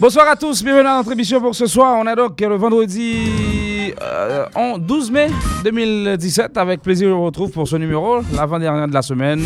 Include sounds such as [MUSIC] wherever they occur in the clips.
Bonsoir à tous, bienvenue à notre émission pour ce soir. On est donc le vendredi 12 mai 2017. Avec plaisir, on retrouve pour ce numéro, l'avant-dernière de la semaine.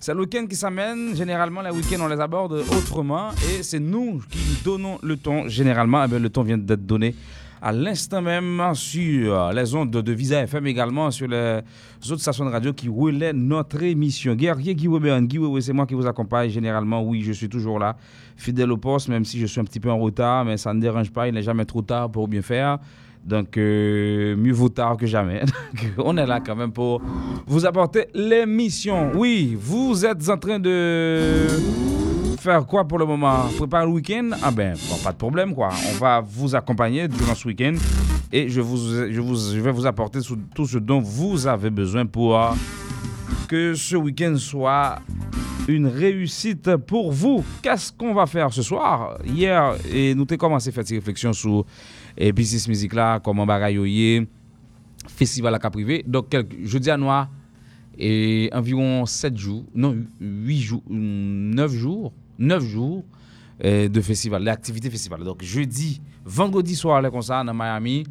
C'est le week-end qui s'amène. Généralement, les week-ends, on les aborde autrement. Et c'est nous qui donnons le ton. Généralement, eh le ton vient d'être donné à l'instant même sur les ondes de Visa FM, également sur les autres stations de radio qui relaient notre émission. Guerrier Guy Guy c'est moi qui vous accompagne généralement. Oui, je suis toujours là, fidèle au poste, même si je suis un petit peu en retard, mais ça ne dérange pas, il n'est jamais trop tard pour bien faire. Donc, euh, mieux vaut tard que jamais. [LAUGHS] on est là quand même pour vous apporter l'émission. Oui, vous êtes en train de faire quoi pour le moment? Préparer le week-end? Ah ben, pas de problème quoi. On va vous accompagner durant ce week-end et je, vous, je, vous, je vais vous apporter tout ce dont vous avez besoin pour que ce week-end soit une réussite pour vous. Qu'est-ce qu'on va faire ce soir? Hier, et nous avons commencé à faire des réflexions sur et business musique là, comment bagaille festival à cas privé. Donc, jeudi à noir, et environ 7 jours, non, 8 jours, 9 jours, 9 jours euh, de festival, l'activité festival. Donc jeudi, vendredi soir, là, comme ça, dans Miami,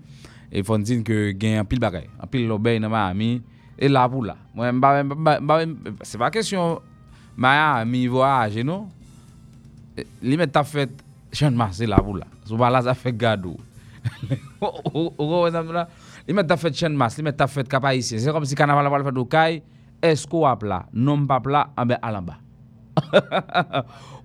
et faut dire que a un pile bagay, un pile l'obéi dans Miami, et là pour là. C'est pas question Miami voyage, non? Limite, t'as fait chien c'est là pour là. Souvent là, ça fait gado. Limite, t'as fait chien de masse, limite, t'as fait cap ici. C'est comme si carnaval va le faire au Caille, est-ce qu'on a plat, non pas plat, en bas à l'en bas.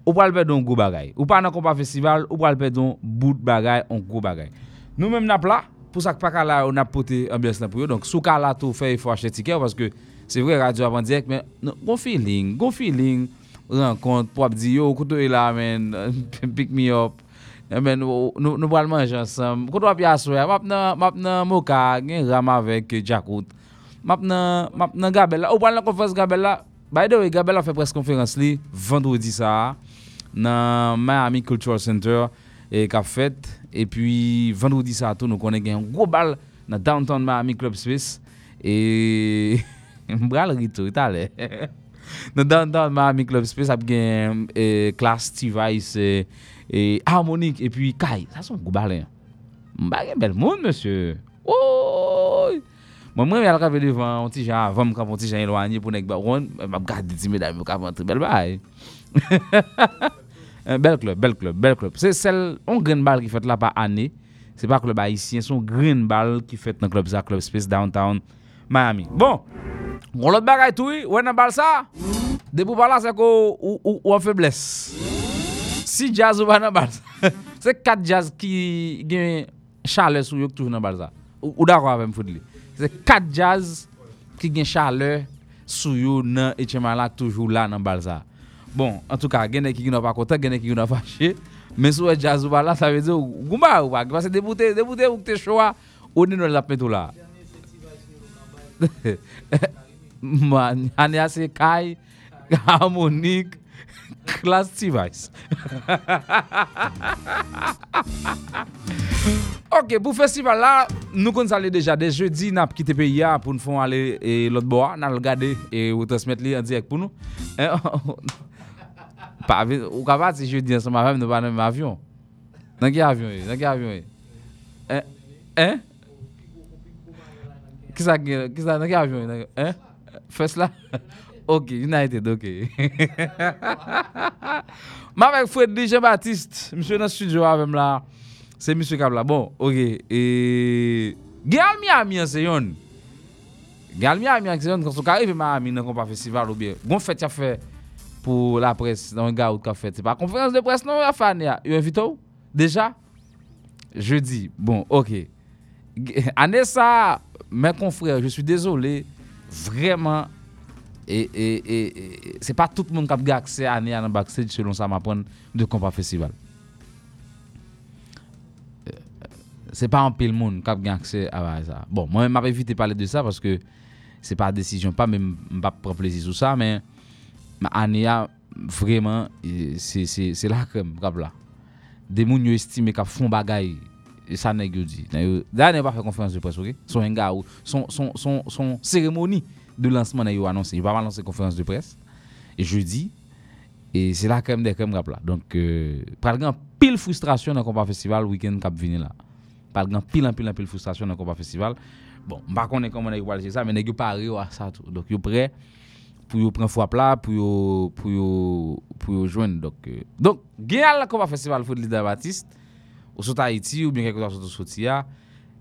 ou un gros bagay. Ou dans compas festival, ou pral perdre un bout bagay, un gros bagay. Nous même n'a là pour ça que pas là on a porté ambiance là pour donc sous cas là tout fait il faut acheter ticket parce que c'est vrai radio avant direct mais bon feeling, bon feeling. Rencontre pour dire yo couteau là man [LAUGHS] pick me up. Men nous nous allons manger ensemble. Couteau bien soir. M'a nan m'a nan moka gen ram avec Jacout. M'a nan m'a nan Gabel ou pas la conférence Gabel là By the way, Gabel a fait presque conférence li vendredi ça dans Miami Cultural Center et qu'a fait. Et puis vendredi ça tout nous connaît un gros bal dans downtown Miami Club Space [LAUGHS] [LAUGHS] Mbral ritou talè. Nan dan dan Miami Club Space ap gen eh, Class T-Vice, e, eh, Harmonic, epi Kai. Sa son gou balè. Mba gen bel moun, monsye. Oooooy. Mwen mwen yal kave devan, onti jan avan, mwen kap onti jan elwanye pou nek baron, mwen ap gade di medan, mwen kap antri bel bay. [LAUGHS] Eh, bel club, bel club, bel club. Se sel, on gren bal ki fet la pa ane, se pa club haisyen, son gren bal ki fet nan club za, club space downtown Miami. Bon! On l'autre bagaille tout, ouais, dans bal ça. Depuis par là, c'est qu'on ou, ou, faiblesse. Si jazz ou pas dans bal ça, c'est quatre jazz qui gagne chaleur sur eux qui toujours dans bal ça. Ou d'accord avec Foudli. C'est quatre jazz qui ont chaleur sous yo nan Etchemala toujours là dans balza. Bon, en tout cas, il y a qui n'ont pas content, il y a qui n'ont pas fâché. Mais sous jazz ou là, ça veut dire goumba ou pas parce que débouté débouté ou que choix on est dans la tout là. C'est kai harmonique class device. Ok, pour le festival là, nous connaissons déjà dès jeudi, nous avons quitté le pays pour nous faire aller et l'autre bois, nous regarder et vous transmettre en direct pour nous. Pas ou capable si jeudi ensemble avec nous pas dans avion. Dans quel avion Dans quel avion? Hein? Hein? Qui ça qui ça dans quel avion Hein? First là [LAUGHS] OK, United, OK. [LAUGHS] Ma avec Fred Jean-Baptiste, dans le studio avec là. C'est monsieur Kabla. Bon, ok. Et. Gal Miami, c'est yon. Gal Miami, c'est yon. Quand on arrive à Miami, dans un festival ou bien. Bon fête, a fait pour la presse, dans un gars ou fait. C'est pas conférence de presse, non, il a fait. Il invite Déjà? Jeudi. Bon, ok. Année ça, mes confrères, je suis désolé. Vraiment. Et, et, c'est pas tout le monde qui a accès à à backstage selon ça m'apprendre de compas festival. c'est pas un pile monde qui a accès à ça. Bon, moi, je évité de parler de ça parce que c'est pas décision, pas même, pas prendre plaisir sur ça, mais Ania, vraiment, c'est là que là. Des gens estiment qu'ils font et ça n'est pas dit. D'ailleurs, pas? Fait conférence de presse, ok? Son gars, son, son, son, son cérémonie de lancement n'a pas annoncé. Il va pas lancer conférence de presse. Et jeudi, et c'est là quand même des comme là. Donc, euh, par exemple, pile frustration dans le combat festival week-end cap venir là. Pas grand pile en pile pile frustration dans le combat festival. Bon, pas connaît comment on va ça mais nèg pas à ça tout. Donc yo prêt pour yo prendre fois plat pour pour pour joindre donc euh, donc gagne le combat festival foot leader Baptiste ou sur Haïti ou bien quelque chose sur Sotia.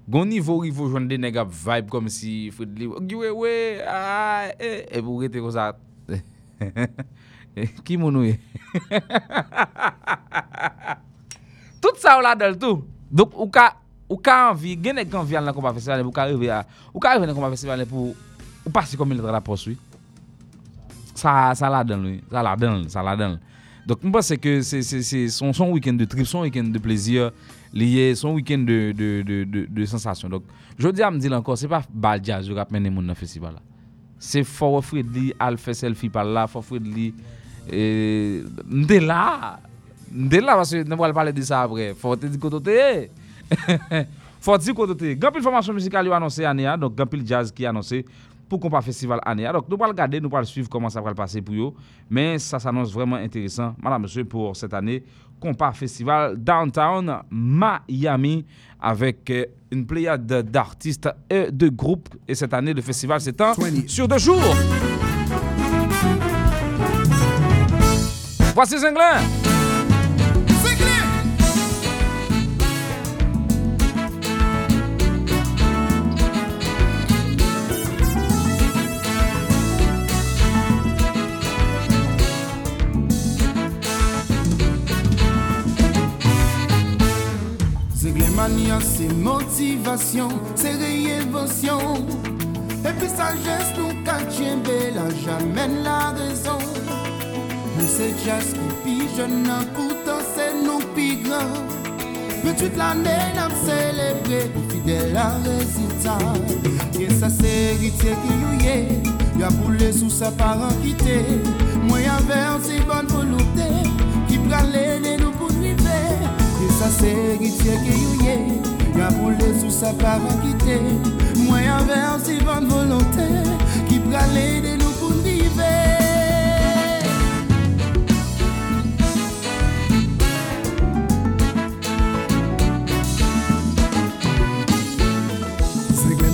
Gon niveau il faut joindre des nèg vibe comme si foot ouais ouais ah et pour rester comme ça. [LAUGHS] Qui mon [LAUGHS] Tout ça là dans tout. Donc ou ka ou ka envie, gen envie dans combat festival à ou ka dans combat festival pour ou il la oui. Ça ça la oui, ça la donne, ça la. Donc je pense que c'est c'est son son week-end de trip, son week-end de plaisir lié son week-end de de de de, de sensation. Donc je dis à me dire encore c'est pas bal jazz qui mener mon festival là. C'est fort Fredly al fait selfie par là, fort Fredly et m'te là. M'te là parce que nous allons parler de ça après. Faut te dire côté. [LAUGHS] Faut dire côté. Grand formation musicale annoncé année donc grand jazz qui annoncé pour compas festival année. Donc nous allons regarder, nous allons suivre comment ça va passer pour eux. Mais ça s'annonce vraiment intéressant, madame monsieur pour cette année compas festival downtown Miami avec euh, une pléiade d'artistes et de groupes et cette année le festival s'étend sur deux jours. Voici Zinglin. C'est motivation, c'est réévolution. Et puis sagesse, nous qu'à belle, jamais la raison. Nous c'est jazz qui jeune, pourtant c'est nous plus grand. Mais toute l'année, nous célébré fidèle à résultat. Et ça c'est héritier qui nous est, il a sous sa parent quitté. Moi, y'avais un si bonne volonté qui prend les. Et ça c'est héritier qui nous est, il a boulé sous sa. Moi, y'avais un si qui prend les nous pour vivre.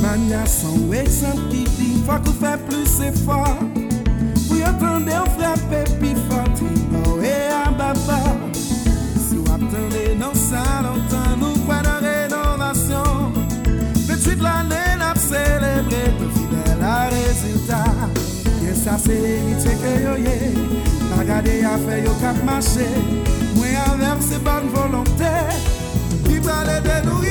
Mania sans way, sans pipi, faut qu'on fait plus effort. Pour y attendre, on frappe plus fort, attendait dans ça longtemps, nous pas de rénovation. Mais suite l'année, n'a célébré, tout fidèle à résultat. Et ça, c'est l'héritier que yo avec ces bonnes volontés, qui va l'aider nous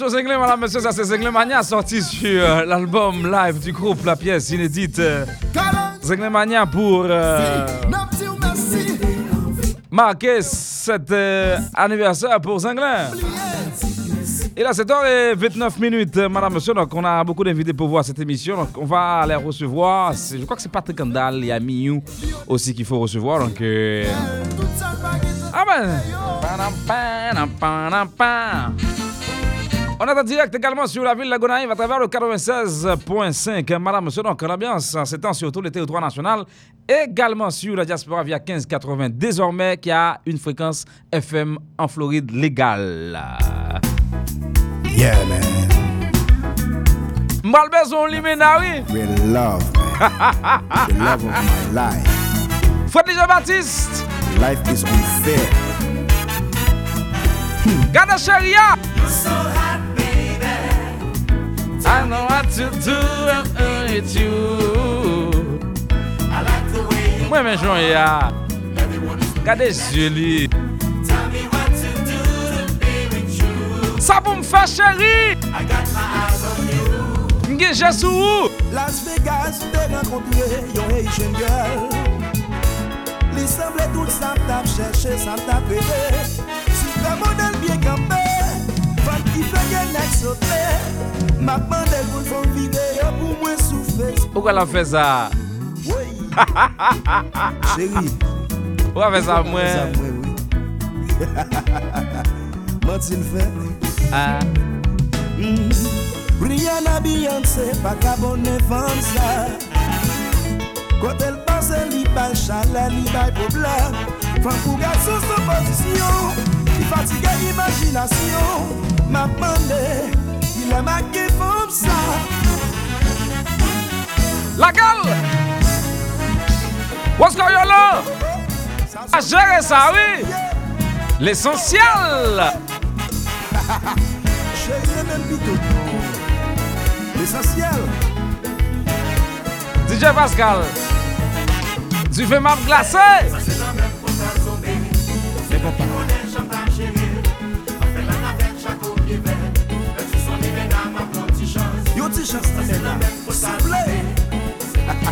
La formation Zinglé, madame, monsieur, ça c'est Zinglé Mania sorti sur euh, l'album live du groupe La Pièce inédite. Euh, Zinglé Mania pour euh, marquer cet euh, anniversaire pour Zinglé. Et là, c'est h 29 minutes, madame, monsieur. Donc, on a beaucoup d'invités pour voir cette émission. Donc, on va les recevoir. Je crois que c'est Patrick Andal, a Miou aussi qu'il faut recevoir. Donc, ben! On est en direct également sur la ville de Gonaïve à travers le 96.5. Madame, monsieur, donc l'ambiance s'étend sur tout le territoire national. Également sur la diaspora via 1580. Désormais, qui a une fréquence FM en Floride légale. Yeah, man. Malbezon Limenari. Real love, man. the love of my life. Freddy Jean-Baptiste. Life is unfair. Gada Sharia. I know what to do with you. I like the way you Mwen men joun ya. Gade jeli. tell me what to do to be with you. Sa pou m fè chéri. I got my eyes on you. Mge jesou ou. Las Vegas te renkontre yon Asian girl Li semble tout sa tap chèche, sa tap rêve Sa model bie kampe Fak ki plege nak sote Mak mandel pou l'fon videyo pou mwen sou Facebook Ou kwa la fe sa? Chéri Ou a fe sa mwen? Mati l'fe Rihanna Beyoncé Pa kabone fan sa Kote l'pase li pa chale Li bay pou blan Fan pou gaso sa posisyon Li fatigue imagination Ma mande, il a marqué femme sa La gal! What's going on? A jere sa, oui! L'essentiel! [LAUGHS] Chérie même plutôt L'essentiel DJ Pascal! Tu fais ma glacée! chans ta se nan men pou sa lè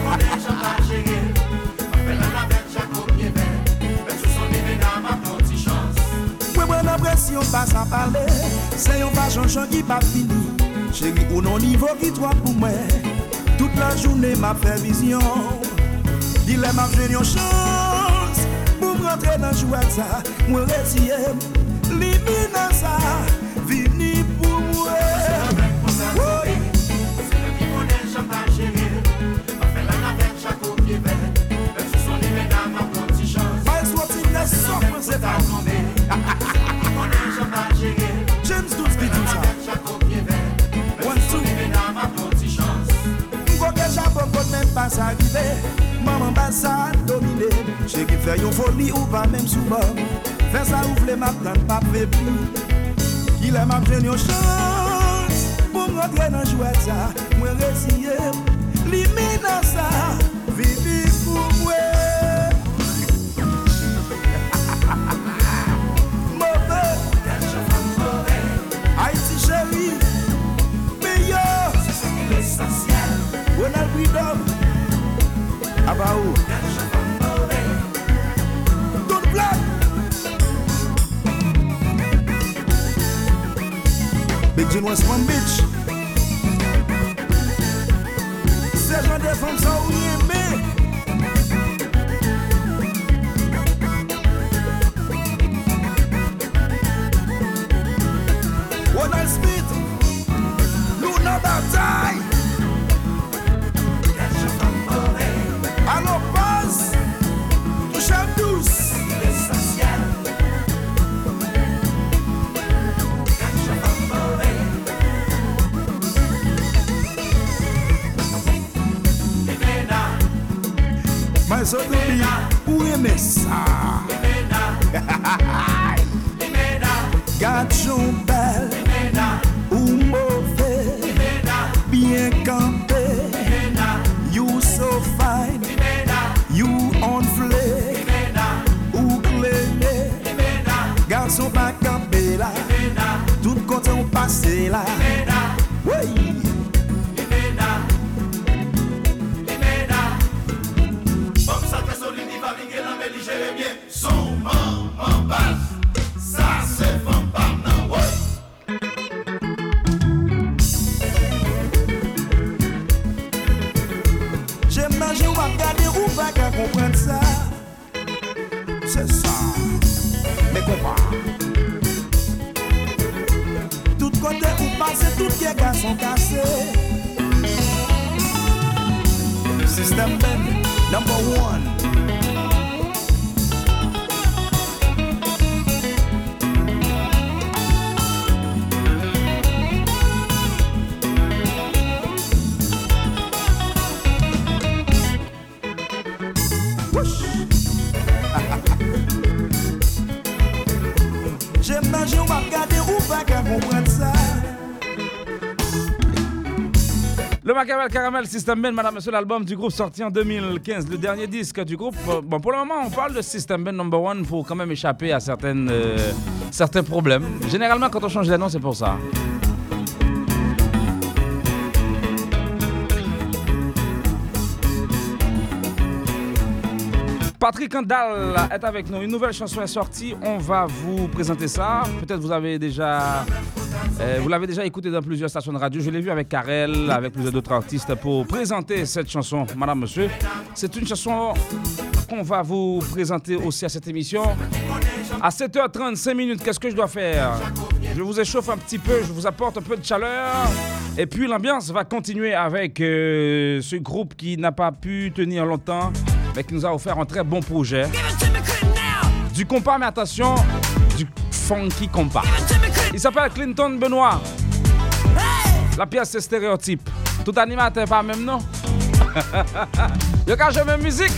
Konen jan pa jere Ma fè nan avèk Jacob Niemen Mè sou son neve nan ma pronti chans Mwen mwen apre si yon pa sa pale Se yon pa chan chan ki pa fini Chéri ou nan nivou ki to ap pou mwen Tout la jounen ma fè vizyon Dile ma fè yon chans Pou m rentre nan chouak sa Mwen retye Limine sa pa sa rive, maman pa sa domine Che ki fè yon foli ou pa mèm souman Fè sa ou vle map nan pap ve pou Ki lè map jen yon chans Pou m rentre nan jwè sa Mwen resiye, li mi nan sa Big June West Palm Beach Sergent des femmes Le Machiavel Caramel System Band, madame, monsieur, l'album du groupe sorti en 2015, le dernier disque du groupe. Bon, pour le moment, on parle de System Band Number One pour quand même échapper à certaines, euh, certains problèmes. Généralement, quand on change d'annonce, c'est pour ça. Patrick Andal est avec nous. Une nouvelle chanson est sortie. On va vous présenter ça. Peut-être vous avez déjà, euh, vous l'avez déjà écouté dans plusieurs stations de radio. Je l'ai vu avec Karel, avec plusieurs d'autres artistes pour présenter cette chanson, Madame Monsieur. C'est une chanson qu'on va vous présenter aussi à cette émission. À 7h35 minutes, qu'est-ce que je dois faire? Je vous échauffe un petit peu, je vous apporte un peu de chaleur. Et puis l'ambiance va continuer avec euh, ce groupe qui n'a pas pu tenir longtemps, mais qui nous a offert un très bon projet. Du compas, mais attention, du funky compas. Il s'appelle Clinton Benoît. La pièce c'est stéréotype. Tout animateur pas même non? [LAUGHS] Yo quand je musique!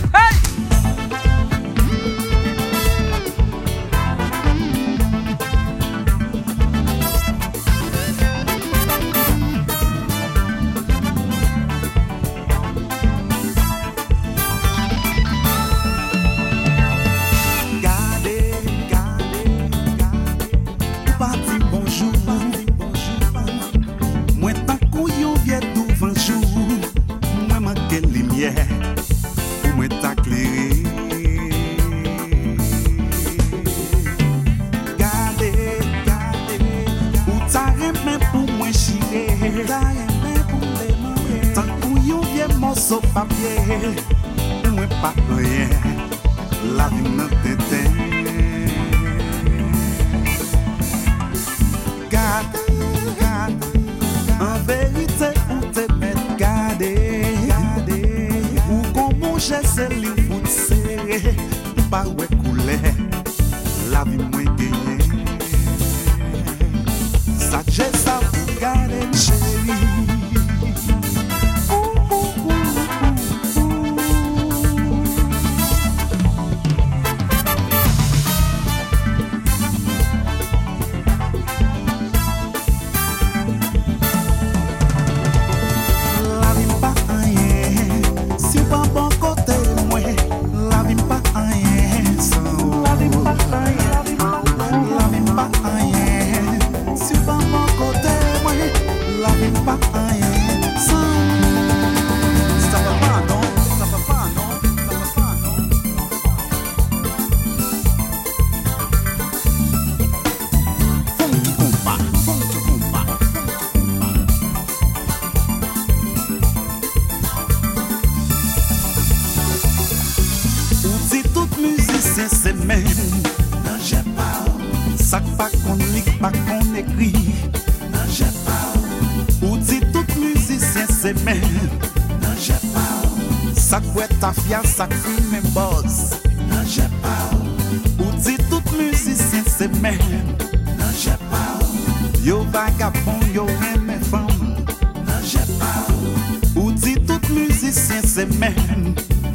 mafya sak men boz Nan jè pa ou Ou di tout musisyen se men Nan jè pa ou Yo vagabon yo reme fam Nan jè pa ou Ou di tout musisyen se men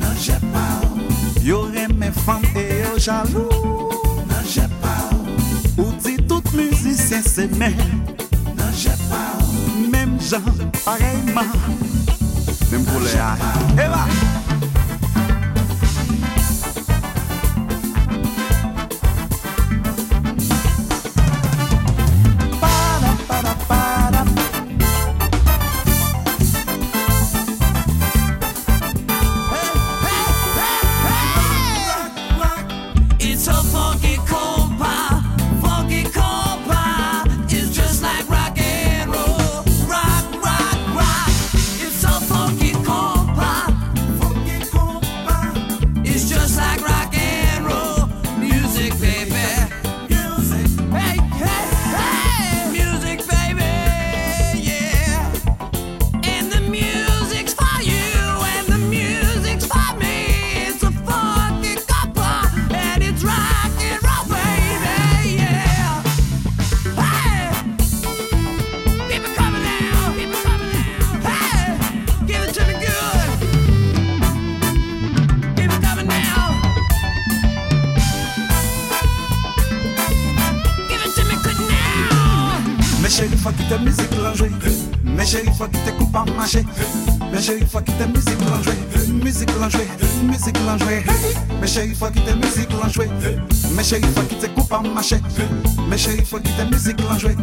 Nan jè pa ou Yo reme fam e yo jalou Nan jè pa ou Ou di tout musisyen se men Nan jè pa ou Mem jan pareyman Mem pou le a Ewa Mes chéri, faut quitter coupe en marché. Mes chéri, faut quitter musique l'enjouer.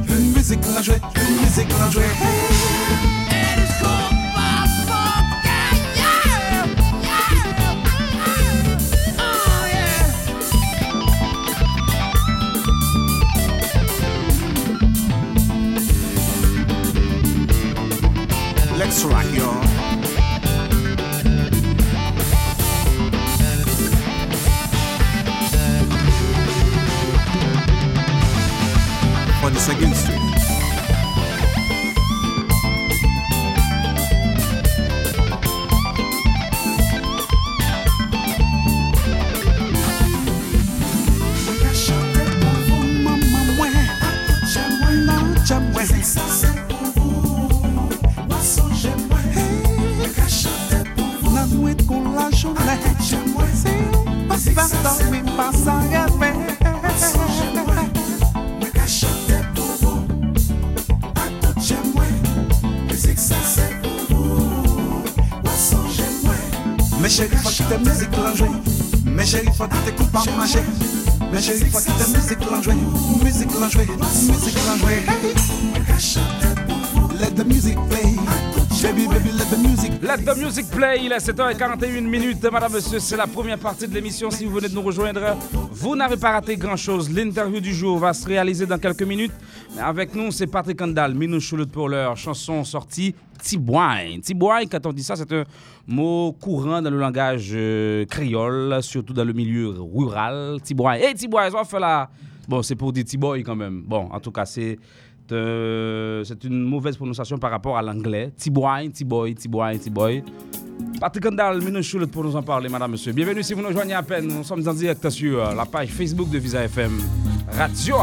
Est 7h41 minutes. Madame, monsieur, c'est la première partie de l'émission. Si vous venez de nous rejoindre, vous n'avez pas raté grand-chose. L'interview du jour va se réaliser dans quelques minutes. Avec nous, c'est Patrick Handal, Minou Choulout pour leur chanson sortie Tibouin. Tibouin, quand on dit ça, c'est un mot courant dans le langage euh, créole, surtout dans le milieu rural. Tibouin. Hey, Tibouin, ça fait là. Bon, c'est pour dire Tiboy quand même. Bon, en tout cas, c'est euh, c'est une mauvaise prononciation par rapport à l'anglais. Tiboy, Tiboy, Tiboy, Tiboy. Patrick Andal, Minou Choulet pour nous en parler, madame, monsieur. Bienvenue si vous nous rejoignez à peine. Nous sommes en direct sur euh, la page Facebook de Visa FM. Radio.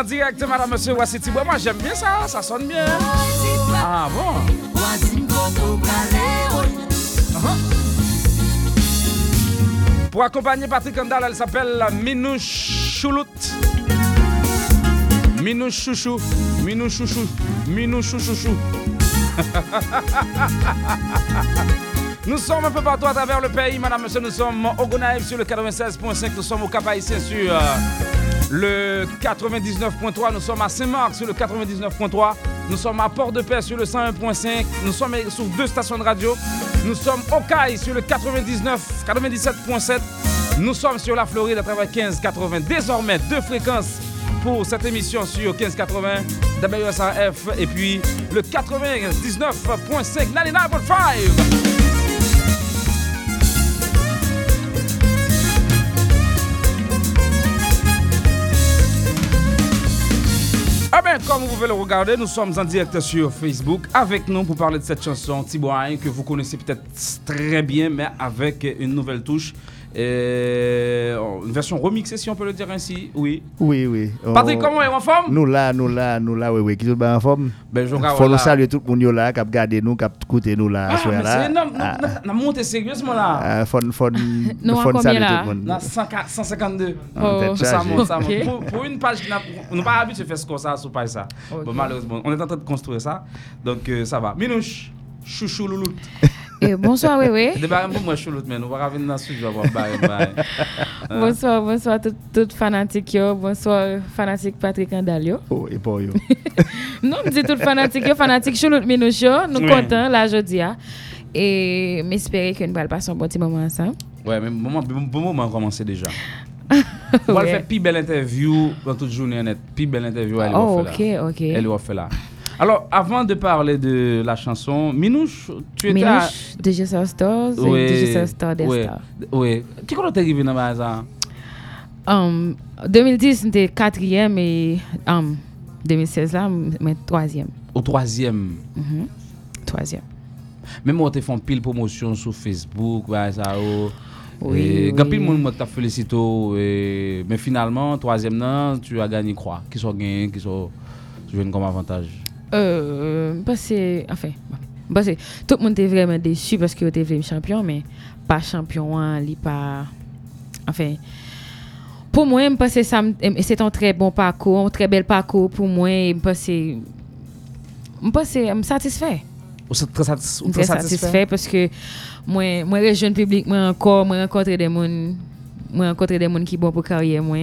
En direct, madame, monsieur, voici Thibaut. Moi, j'aime bien ça, ça sonne bien. Ah bon? Pour accompagner Patrick Andal, elle s'appelle Minouche Choulout. Minouche Chouchou. Minouche Chouchou. Chouchou. [LAUGHS] Nous sommes un peu partout à travers le pays, madame, monsieur. Nous sommes au Gonaïve sur le 96.5. Nous sommes au Cap Haïtien sur euh, le 99.3. Nous sommes à Saint-Marc sur le 99.3. Nous sommes à Port-de-Paix sur le 101.5. Nous sommes sur deux stations de radio. Nous sommes au CAI sur le 99, 97.7. Nous sommes sur la Floride à travers 1580. Désormais, deux fréquences pour cette émission sur 1580 WSRF et puis le 99.5, 99.5. Comme vous pouvez le regarder, nous sommes en direct sur Facebook avec nous pour parler de cette chanson Hein, que vous connaissez peut-être très bien, mais avec une nouvelle touche. Et une version remixée, si on peut le dire ainsi. Oui. Oui, oui. Patrick, On- comment est en forme? Nous là, nous là, nous là, oui, oui. Qui tout bien en forme? Ben, je Faut nous saluer tout le monde là, qui a gardé nous, qui a écouté nous là, Ah, soir mais là. c'est énorme. Ah, On a monté sérieusement là. ah, Faut, faut, [LAUGHS] Nous, saluer là tout le monde. On a 104 152. Ah, peut-être Oh. Ça chargé. monte, ça monte. Ok. Pour, pour une page on n'a pas l'habitude de faire ce qu'on ça sur page ça. Bon, malheureusement, on est en train de construire ça. Donc euh, ça va. Minouche, chouchou louloute. [LAUGHS] Et bonsoir, oui, oui. Moi chouloute, mais nous va revenir dans le studio pour barrer, barrer. Bonsoir, bonsoir tout, tout fanatique yo. Bonsoir fanatique Patrick Andalio. Oh, et pour yo. [LAUGHS] Non, me dit tout fanatique yo, fanatique Choulout Minouche yo. Nous Oui. contents là jeudi a. Et m'espérer que nous allons passer un bon petit moment ensemble. Ouais, mais bon, bon, moment a commencé déjà. [LAUGHS] On va faire plus belle interview dans toute journée net. Plus belle interview, elle Oh, va faire là. ok, ok. Elle va faire là. Alors, avant de parler de la chanson, Minouche, tu étais à... Minouche, DJ Star Stars et DJ Star des ouais, Stars. ouais. Qui est arrivé dans ça? Um, 2010, c'était quatrième et um, 2016 là, mais troisième. Au troisième. Mhm. Troisième. Même moi, tu fait pile promotion sur Facebook, ça, oh. Oui, oui. Quand pile monde t'a félicité, et- mais finalement, troisième, non, tu as gagné quoi? Qui sont gagnés, qui sont joués comme avantage? Euh, parce que, enfin, parce que tout le monde était vraiment déçu parce que était venu champion, mais pas champion, hein, pas. Enfin, pour moi, je pense que c'est un très bon parcours, un très bel parcours pour moi. Je pense que je je suis satisfait. Ou très, satis- Je très satisfait? parce que moi, moi, le jeune public, moi encore, moi rencontré des gens, moi rencontré des gens qui sont bons pour carrière, moi.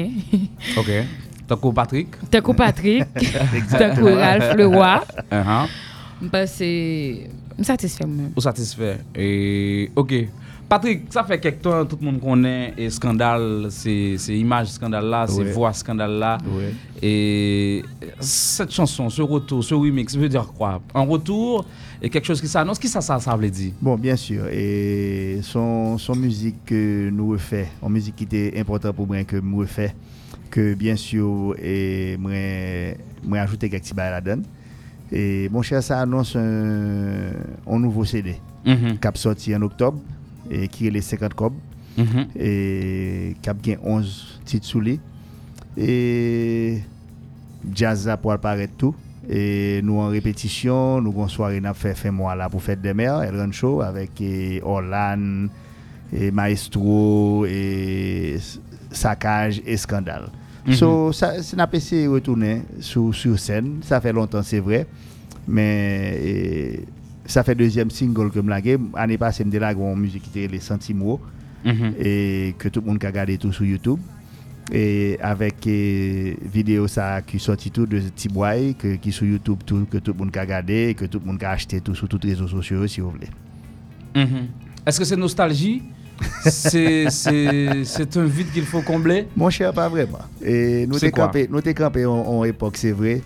Ok. [LAUGHS] Au Patrick. T'as coup Patrick, [LAUGHS] t'as coup Ralph Leroy. Uh-huh. Que je suis satisfait moi-même. Ou satisfait. Et, ok. Patrick, ça fait quelque temps, tout le monde connaît et scandale, c'est c'est image scandale là, c'est Ouais. voix scandale là. Ouais. Et cette chanson, ce retour, ce remix, veut dire quoi? Un retour et quelque chose qui s'annonce, qui ça, ça, ça veut dire? Bon, bien sûr. Et son, son musique que nous refait, en musique qui était importante pour moi que nous refait, que bien sûr, et moi, ajouté quelques petits bails là-dedans. Et mon cher, ça annonce un, un nouveau CD Mhm, qui a sorti en octobre et qui est les 50 cob mhm. et qui a gagné 11 titres sous lui. Et jazz a pour apparaître tout. Et nous en répétition, nous avons soirée n'a fait fin mois là pour fête des mères, El Show avec Orlan et Maestro et Saccage et Scandale. So ça c'est n'a pas essayé de retourner sur sur scène, ça fait longtemps c'est vrai, mais ça fait deuxième single que me lagué. Année passée me là en musique qui était les sentiments Mhm. et que tout le monde a regardé tout sur YouTube. Et avec vidéo ça qui sorti tout de Tiboy que qui sur YouTube tout que tout le monde a regardé que tout le monde a acheté tout sur tous les réseaux sociaux si vous voulez. Mhm. Est-ce que c'est nostalgie? C'est un vide qu'il faut combler Mon cher pas vraiment. Et nous t'es campé nous t'es campé en, en époque c'est vrai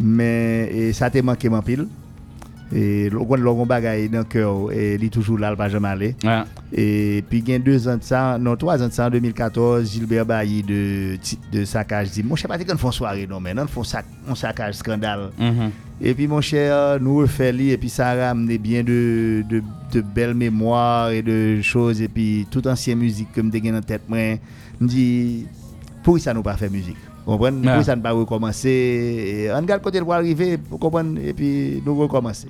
mais et ça t'a manqué en pile? Et logon logon bagay dans cœur et il est toujours là il pas jamais aller. Ouais. Et puis, il y a deux ans de ça, non, trois ans de ça, en 2014, Gilbert Bailly de, de saccage dit Mon cher, pas qu'on fait soirée, non, mais non, font sac, on saccage scandale. Mhm. Et puis, mon cher, nous refait li, et puis ça a ramené bien de, de, de belles mémoires et de choses, et puis toute ancienne musique que me dégaine en tête, moi, me dit Pour ça, nous pas faire musique? Ouais. Pourquoi ça ne pas recommencer On regarde côté pour arriver, pour comprendre, et puis nous recommencer.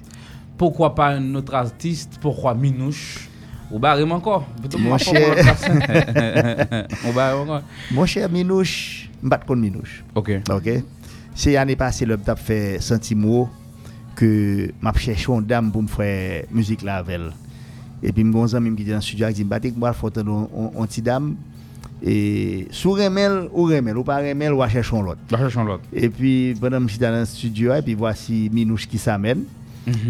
Pourquoi pas un autre artiste? Pourquoi Minouche? Ou barrem encore Mon moi, cher. [LAUGHS] On barrem encore Mon cher Minouche, je ne contre Minouche. Ok. Ok? C'est l'année passée, le t'a fait sentiment que m'a cherché une dame pour me faire musique là avec elle. Et puis mon ami qui était dans le studio il dit dès que moi faut entendre une petite dame et sous remel ou remel ou pas remel ou va chercher l'autre. Et puis pendant que j'étais dans le studio et puis voici Minouche qui s'amène.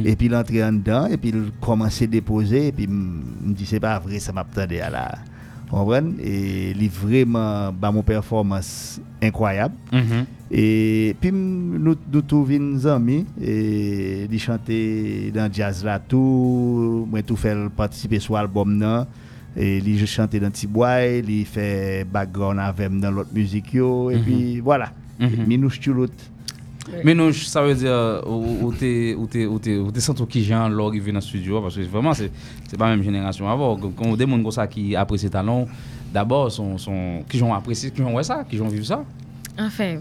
Et puis il entre en dedans et puis il commence à déposer et puis me dit c'est pas vrai ça m'attendait à la comprendre et il vraiment bah mon performance incroyable. Mhm. Et puis nous nous tous vins amis et il chantait dans jazz là tout moi tout fait participer sur l'album là et il chantait dans Tibois, il fait background avec moi dans l'autre musique yo et puis voilà. Mhm. Minouche Choulout. Minouche, ça veut dire ou ou t'es ou t'es ou t'es ou t'es senti qui Jean lors arrivé dans le studio parce que vraiment c'est c'est pas la même génération avant quand on des monde comme ça qui apprécient talent d'abord sont sont qui ont apprécié qui ont ouais ça qui ont vu ça Enfin,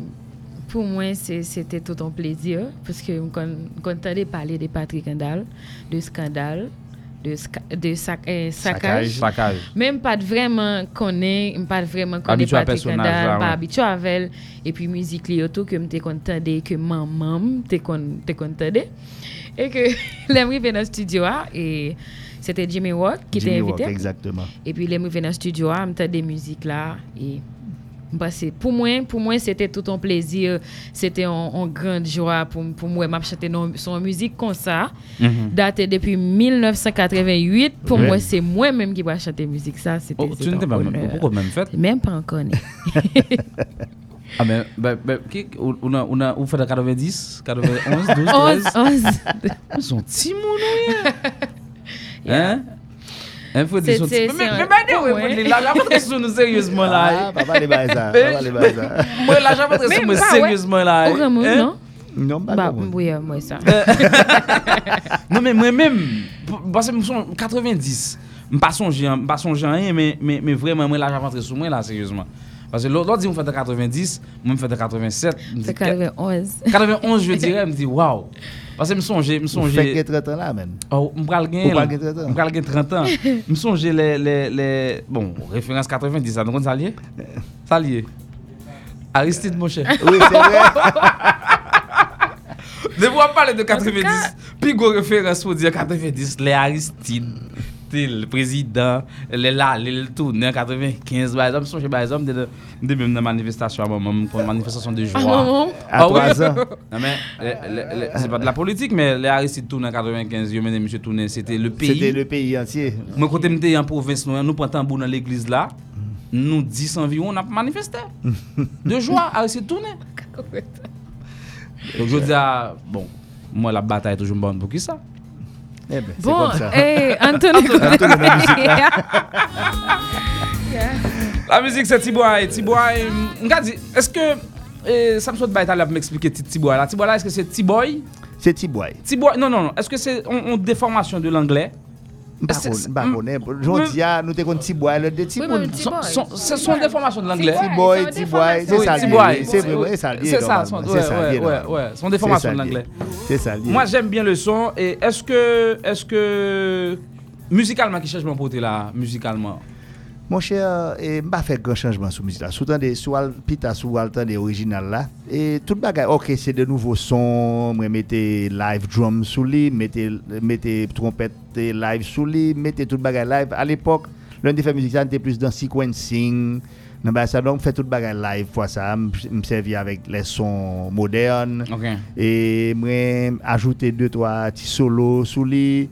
pour moi, c'était tout un plaisir parce que quand on entendait parler de Patrick Handal, de scandale, de, de sac, eh, saccage. saccage Même pas de vraiment connaît, pas de vraiment à Patrick Handal, pas habitué avec elle. Et puis musique li auto que m'te contendé que maman t'es te contendé et que [LAUGHS] l'aime dans le studio ah, et c'était Jimmy Watt qui t'a Jimmy invité. Rock, exactement. Et puis, les me dans le studio, je me des musiques là. Et bah, c'est- pour moi, pour moi c'était tout un plaisir. C'était une grande joie pour, pour moi. Je chanter non- son musique comme ça. Daté depuis 1988. Pour Ouais. moi, c'est moi-même qui vais chanter musique. Ça, c'était oh, tu c'est n'étais pas honneur. pourquoi même fait? Même pas encore. [LAUGHS] ah ben ben ben qui on a on a on fait de 90 91 12 11, 13 11. Ils sont petits mounous [LAUGHS] hein? Hein, C'est- sont c'est- petits. Mais c'est mais un- mais mais ouais. ouais, là pas sur nous sérieusement là. Ah, papa les papa les. Moi là ouais. sérieusement là. Au Ramoun, hein? non? Non, pas Bah, oui, euh, moi, ça. [LAUGHS] Non mais moi-même parce que me son 90, me pas songer me pas songer à rien mais mais mais vraiment moi là moi là sérieusement. Parce que l'autre dit on fait de 90, moi me fait de 87, me dit C'est 91. 91 je dirais me dit waouh. Parce que me songer me Vous songer faites 30 ans là, man. Oh, m pral Ou gen, pral gen 30 ans. m pral gen 30 ans. [LAUGHS] M sonje les, les, les, bon, référence 90, ça nous liye? Sa liye? Aristide, mon cher. Oui, c'est vrai. [LAUGHS] De vous parler de 90, puis go référence pour dire 90, les Aristide, le président, les là, les tout, en 95, par exemple, sonje par exemple, de, de même dans manifestation, un une manifestation de Ah, joie. maman. À oui. 3 ans. Non mais, le- le- le- c'est pas de la politique, mais les Aristide tourne en 95, yo mené monsieur tourné, c'était le pays. C'était le pays entier. Moi, quand j'étais en province, nous, nous prenons tambour dans l'église là, nous 10 environ, on a manifesté. De joie, à essayer de tourner. Donc je dis, ah, bon, moi la bataille est toujours bonne pour qui ça? Eh ben, Bon, comme ça. hey, Anthony. Anthony, la musique, [LAUGHS] La musique c'est Tiboy. Tiboy, dit, est-ce que, eh, ça me là pour m'expliquer ti- Tiboy là. Tiboy là, est-ce que c'est Tiboy C'est Tiboy. Tiboy, non, non, non, est-ce que c'est une déformation de l'anglais? Contre, Jodi a, nous te kon Tiboy, le de Tiboy. mais Son- déformation de l'anglais. C'est Oui, ça Tiboy. lié. C'est vrai, ça lié. C'est ça, son- C'est de l'anglais. C'est ça lié. Moi, j'aime bien le son. Et est-ce que, est-ce que, musicalement, qui change mon côté là, musicalement? Mon cher, e mba fè gran chanjman sou müzik la. Sou tan de, sou al, pita sou al tan de orijinal la. E tout bagay, ok, se de nouvo son, mwen mette live drum sou li, mette, mette trompette live sou li, mette tout bagay live. A l'epok, lwen de fè müzik sa, nte plus dan sequencing, nan ba sa, don fè tout bagay live fwa sa, m m servi avèk les son modern. Ok. E mwen ajoute 2-3 ti solo sou li.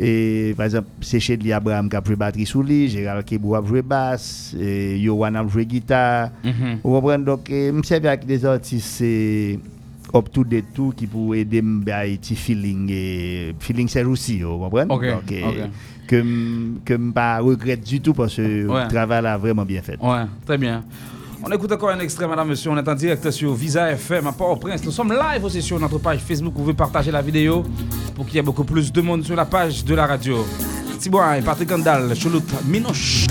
E, par exemple, Seche Li Abraham kap jwe bateri sou li, Gérald Kebou ap jwe bass, e, Yowan ap jwe gitar. Mhm. Ou kompren, donc, e, m servi ak des artistes up to date tout ki pou ede m bay ti feeling, e, feeling ser aussi, ou kompren? Ok, Donc, e, ok. que que m pa regrette du tout parce que Ouais. le travail a vraiment bien fait. Ouais, très bien. On écoute encore un extrait, madame, monsieur. On est en direct sur Visa FM à Port-au-Prince. Nous sommes live aussi sur notre page Facebook. Vous pouvez partager la vidéo pour qu'il y ait beaucoup plus de monde sur la page de la radio. Tibois et Patrick Andal, Choulout, Minoche.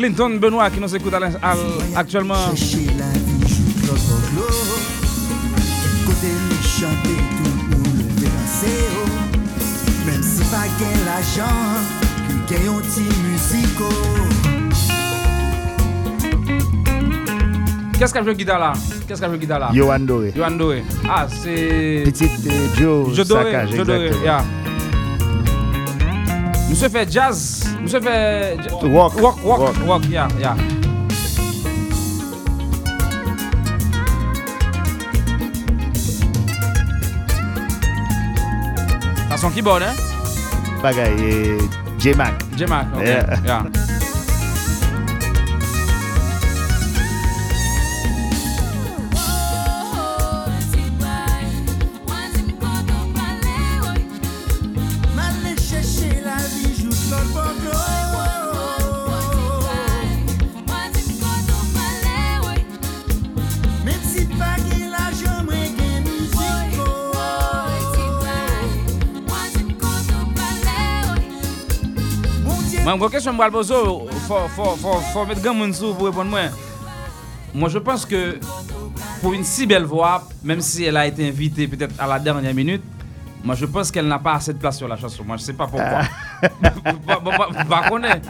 Clinton Benoît qui nous écoute à à actuellement. Même si pas gain l'argent, un petit musico. Qu'est-ce qu'elle joue guitare là Qu'est-ce guitare là Yohan Doré. Yohan Doré. Ah, c'est. Petite euh, Joe Je Doré. Je Doré, exactement. yeah. Monsieur fait jazz. Fait. ja- Rock. Rock, rock, Rock. rock, yeah, yeah. Façon keyboard, hein? Bagay, eh, J-Mac. J-Mac, ok. Yeah. yeah. Je poser, faut, faut, faut, faut mettre grand monde sous pour répondre moi. Moi, je pense que pour une si belle voix, même si elle a été invitée peut-être à la dernière minute, moi, je pense qu'elle n'a pas assez de place sur la chanson. Moi, je sais pas pourquoi. [LAUGHS] Bah, connais.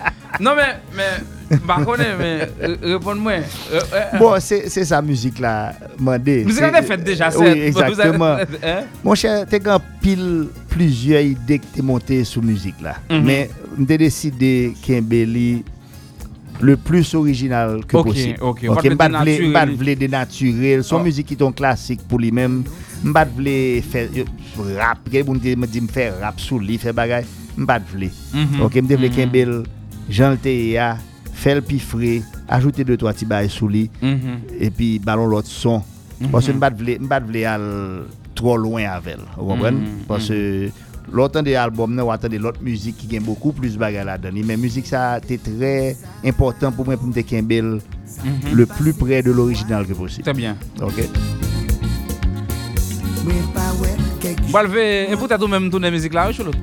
Non, mais, mais, bah, connais, mais, euh, réponds-moi. Euh, euh, Bon, c'est sa musique là, mandé. Avez fait déjà, Oui, c'est- exactement. vous avez- hein? Mon cher, t'es quand pile plusieurs idées que t'es monté sous musique là. Mhm. Mais t'es décidé le plus original que Ok, possible. ok. Mettre vle- m'bat naturel. vle dénaturer. Son Oh. musique qui est un classique pour lui-même. M'bat vle faire euh, rap. Quelqu'un me dit faire rap sous lui, faire bagay. M'bat vle. Mhm. Ok. Kimbel, Jean le Théa, faire le pifré, ajouter deux trois petits bails sous lui Mhm. et puis ballon l'autre son parce que trop loin avec elle. Vous comprenez? Mhm, parce que l'autre des albums nous attendez l'autre musique qui gagne beaucoup plus bagarre là-dedans. Mais musique ça était très important pour moi pour me Kimbel Mhm. le plus près de l'original que possible. Très bien. OK. Quelque Bon, lever, et peut-être même tourner musique là, oui, chou, l'autre.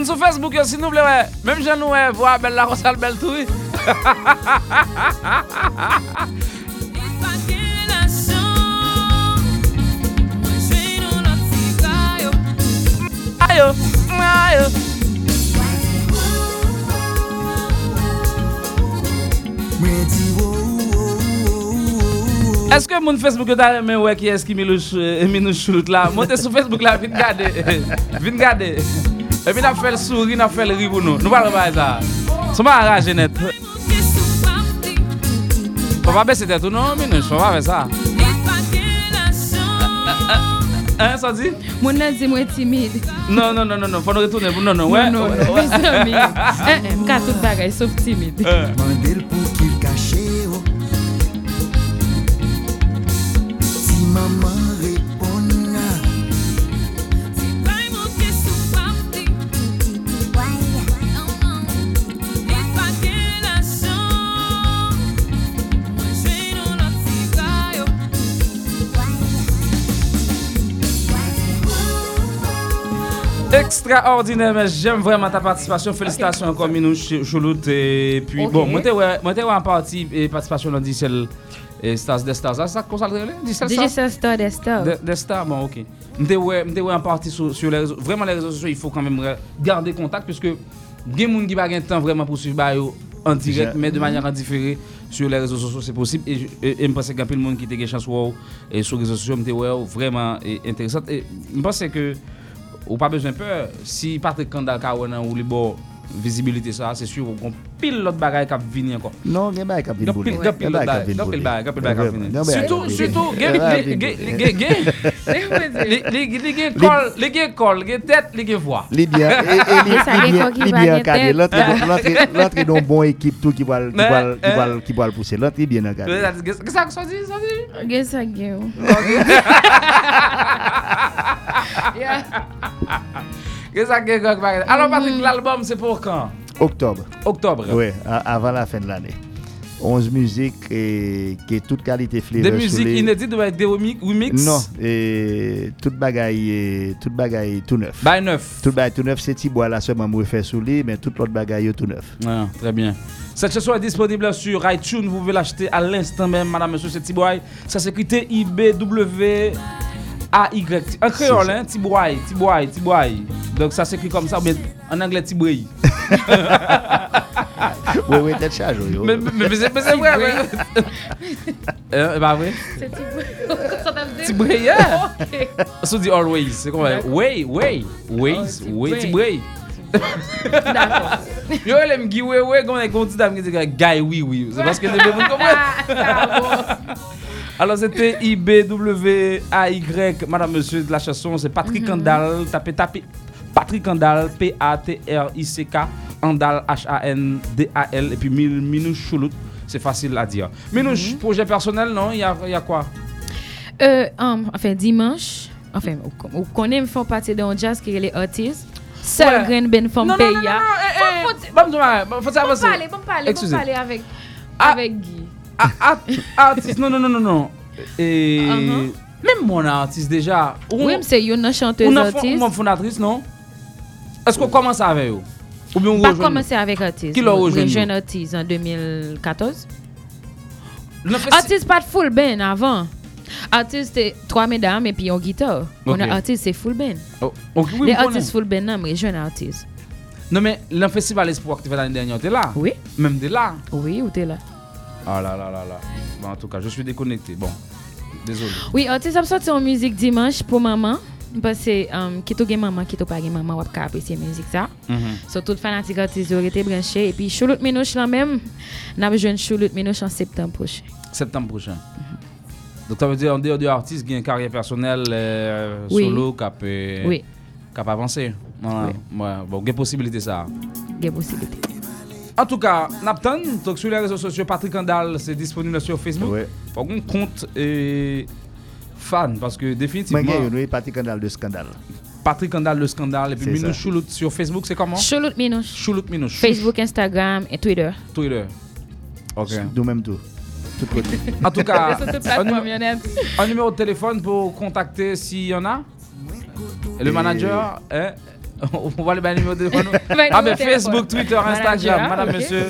Moun sou Facebook yo, si nou vle wè, mèm jan nou wè, vwa bel la rosal bel tou. oui. Ayo, ayo. moi dis. Eske moun Facebook yo ta remè wè ki eski Minouch Choulout la? Monte sou Facebook la, vin gade. [LAUGHS] Vin gade. Epi nap fel souri, nap fel ribou nou. Nou pal bay sa. Soma a raje net. Fwa pa besi tetou nou, minouj. Fwa pa ve sa. An, sa di? Moun nan di mwen timide. Non, non, non, non. non Fwa nou retounen pou non, non, non. Non, non, non. Mwen timide. Euh. Mwen ka tout bagay, sop timide. Mwen dil pou. Extraordinaire, mais j'aime vraiment ta participation. Félicitations encore, Minou Ch- Choulout. Et puis, bon, moi, t'es ouais, moi, t'es ouais en partie et participation dans Dicel et Stars des Stars. Ah, ça, comment ça le relève? Dicel DJ Stars? Star des Stars. Des Stars, bon, ok. Ouais en partie sur, sur les réseaux. Vraiment, les réseaux sociaux, il faut quand même garder contact puisque il y a des gens qui n'ont pas de temps vraiment pour suivre bah, en direct, mais de manière indifférée sur les réseaux sociaux, c'est possible. Et je pense qu'il y a plein de monde qui a des chance wow, et sur les réseaux sociaux, vraiment et, intéressante. Et je pense que ou pas besoin de peur. Si Patrick Kandal Kawana ou les bon visibilité ça, c'est sûr qu'on pile l'autre bagaille qui venir encore. non Gap boule. pile, gap pile Gen bay l'autre kap bagaille, pile boule. bagaille, gap pile bagaille qui Surtout, surtout, li- li- li li gen kol, gen tête, li gen voix. Li bien, et, et li, Et ça, li gen bien, quoi qui li va bien gen encadré. tête. L'entrée l'entrée- l'entrée d'un bon équipe tout qui va qui va qui hein. va qui va le pousser. L'entrée bien encadré. Qu'est-ce que ça dit, ça dit? Gen sa gen ou. Yeah. Qu'est-ce que ça que Paris? [LAUGHS] Alors, Patrick, l'album, c'est pour quand? Octobre. Octobre. Oui, avant la fin de l'année. 11 musiques et qui est toute qualité flavor. Des musiques les- inédites ou des remi- remix? Non, et toute bagaille, toute bagaille tout neuf. By neuf. Tout bagaille tout neuf, c'est Tibois là seulement moi fait sous lui, mais toute l'autre bagaille tout neuf. Ah, très bien. Cette chanson est disponible sur iTunes. Vous pouvez l'acheter à l'instant même, madame, monsieur, c'est Tiboy. Ça s'écrit T-I-B-W. A-Y. En créole, ça. hein, Tiboy, Tiboy, Tiboy. Donc ça s'écrit comme ça, mais en anglais, Tiboy. oui, oui, tête charge. mais mais, mais c'est vrai, mais. Euh, bah oui. C'est Tiboy. [LAUGHS] Tiboy, yeah. [LAUGHS] Ok. So dit always. C'est comme way, way, ways, Oh, way, Tiboy. Tiboy. D'accord. [LAUGHS] Yo, elle aime Guy, ouais, ouais, comme on est content d'amener des gars, Guy, oui, oui. C'est parce que les gens comprennent. Alors c'était I-B-W-A-Y, madame, monsieur, de la chanson, c'est Patrick Andal, tapez, tapez, Patrick Andal, P-A-T-R-I-C-K, Andal, H-A-N-D-A-L, et puis Min- Minouche Choulout, c'est facile à dire. Minouche, projet personnel, non, il y a, quoi? Euh, um, enfin, dimanche, enfin, ou connaît font partie d'un jazz qui est les artistes. Seul grain ben femme Non, non, non, non, non, non, non, non, non, non. Et même mon artiste déjà. ou- Oui, mais c'est une ou chanteuse non, fon- ou artiste. mon fondatrice, non Est-ce qu'on commence avec eux Ou bien on Pas rejoint commencé avec artiste. Qui l'a rejoint, Oui, nous? jeune artiste en 2014. nous? Non, Artist, non, non, non, non. non. E... Uh-huh. Mèm moun artist deja. Ouèm se yon nan chanteuse artist? Ou nan fondatrice, non? Esko komanse ave yo? Ou bi yon rejouen? Pa komanse avek artist. Ki lò rejouen yo? Rejouen artist an 2014. Artist pat full band avan. Artist te 3 medam epi yon gitar. Moun artist se full band. Oh, le artist full band nan rejouen artist. Non men, non, l'an festival espo ak te fè tan yon denyon, te la? Oui. Mèm te la? Oui, ou te la? Ah là là là là. Bon, en tout cas, je suis déconnecté. Bon, désolé. Oui, artiste a sorti en musique dimanche pour maman. Parce que um, qui gen maman, qui pas gen maman, wap ka apprécier musique ça. Mhm. So tout fanatique artiste aurait été branché. Et puis Choulout Minouche là même, n'a besoin de Choulout Minouche en septembre prochain. Septembre prochain. Donc, ça veut dire, en dehors de artiste qui a une carrière personnelle euh, Oui. solo, qui peut Oui, avancer. Voilà. Ouais, bon, il y a possibilité ça. il y a possibilité. En tout cas, Napton, donc sur les réseaux sociaux, Patrick Andal, c'est disponible sur Facebook. Ouais. Faut qu'on compte et fan parce que Moi, définitivement, Patrick Andal de scandale. Patrick Andal, le scandale, et puis C'est Minou ça. Choulout sur Facebook, c'est comment? Choulout Minouche. Choulout Minou. Facebook, Instagram et Twitter. Twitter. Ok. Nous même tout. Tout côté. [LAUGHS] En tout cas, [LAUGHS] un, numéro de téléphone pour contacter s'il y en a. Et le Et- manager, hein, [LAUGHS] on va le numéro de téléphone. [LAUGHS] Ah numéro de téléphone. Facebook, Twitter, Instagram, madame, monsieur.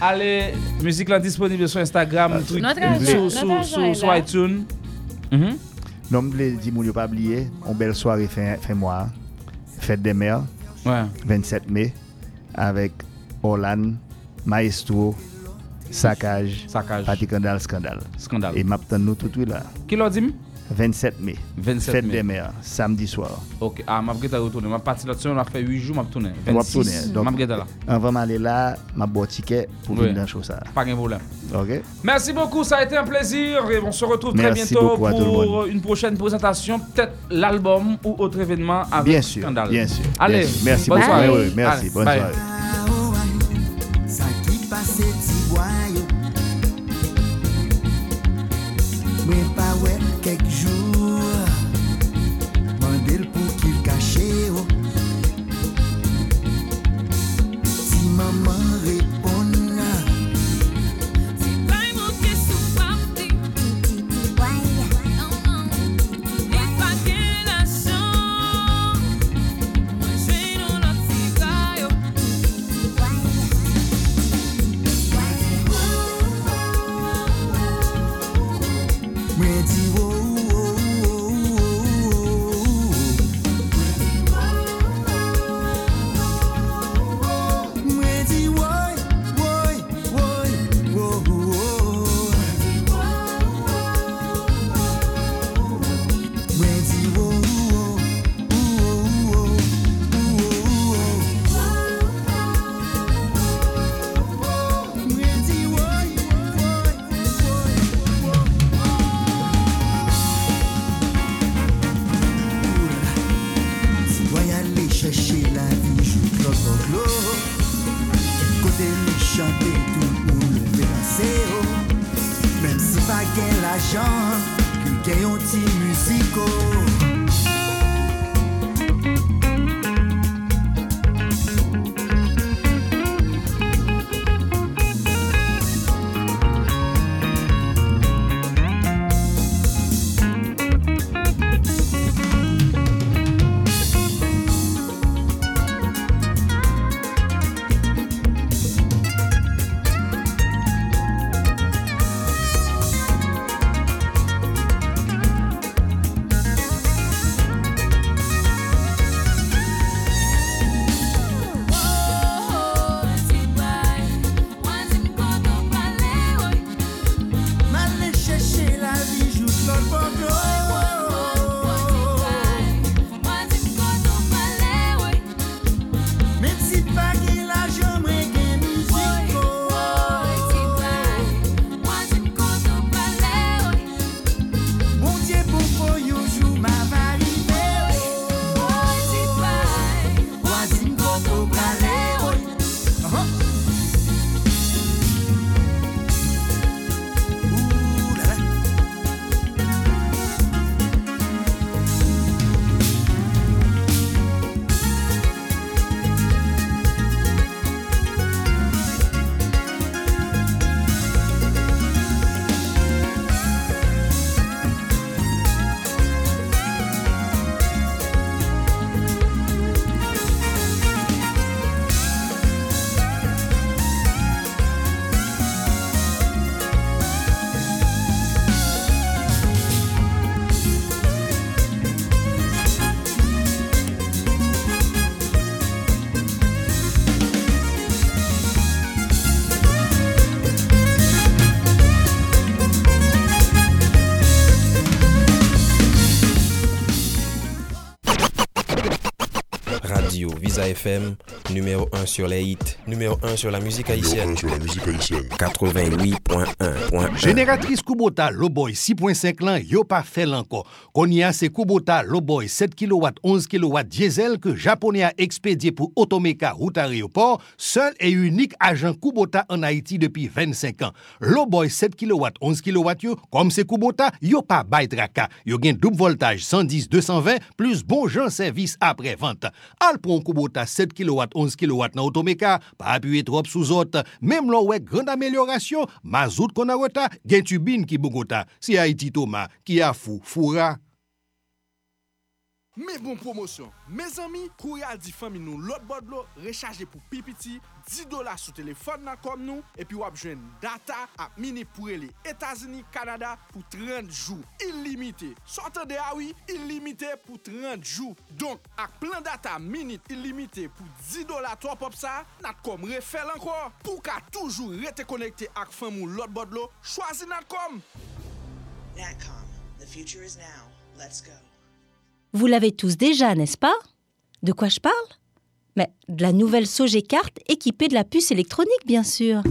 Allez, musique là disponible sur Instagram, agent- sur, iTunes. Mhm. Non, je voulais dire, pas oublier, une belle soirée fin, fin mois. Fête des mères, Ouais. 27 mai, avec Orlan, Maestro, Saccage, Saccage. Patrick Andal, scandale. Scandale. Et m'attend nous tout de suite là. Qui l'a dit 27 mai. 27 Fête mai. des mères, samedi soir. Ok, ah, m'a gëta retourner. M'a parti là-dessus, on a fait 8 jours, m'a retourné. On va 26, retourner, donc- m'a là. Avant d'aller là, m'a bon ticket pour Oui. venir dans chose ça. Pas de problème. OK? Merci beaucoup, ça a été un plaisir et on se retrouve très Merci bientôt tout le pour une prochaine présentation, peut-être l'album ou autre événement avec Bien sûr, Scandale. bien sûr. Allez, bien sûr. Merci bonne beaucoup. soirée. Oui, oui, merci. Allez, bonne bye. soirée. Quelques jours FM, numéro 1 sur les hits, numéro 1 sur la musique haïtienne. 88.1.1. Génératrice Kubota Lowboy 6.5 lan yo pa fel anko. Konye a se Kubota Lowboy 7 kW 11 kW diesel que japonais a expédié pour Automeka route aéroport, seul et unique agent Kubota en Haïti depuis 25 ans. Lowboy 7 kW 11 kW yo, comme c'est Kubota, yo pa bay traka. Double voltage 110 220 plus bon jan service après vente. Al pron Kubota 7 kW 11 kW dans Automeka, pas appuyer trop sous autres. Même l'on ouais grande amélioration, mazout qu'on a Barota, gen Tubin ki Bogota, si Haiti Toma, ki a Fou, Foura. Me bon promosyon. Me zami, kou yal di fami nou lot bodlo, rechaje pou pipiti, 10 dola sou telefon nan kom nou, epi wap jwen data ap mini pou rele Etasini, Kanada pou 30 jou. Ilimite. Sote de awi, ilimite pou 30 jou. Donk, ak plan data minute ilimite pou 10 dola top op sa, nat kom refel anko. Pou ka toujou rete konekte ak fami nou lot bodlo, chwazi nat kom. Natcom, the future is now. Let's go. Vous l'avez tous déjà, n'est-ce pas? De quoi je parle? Mais de la nouvelle Sogecart équipée de la puce électronique, bien sûr.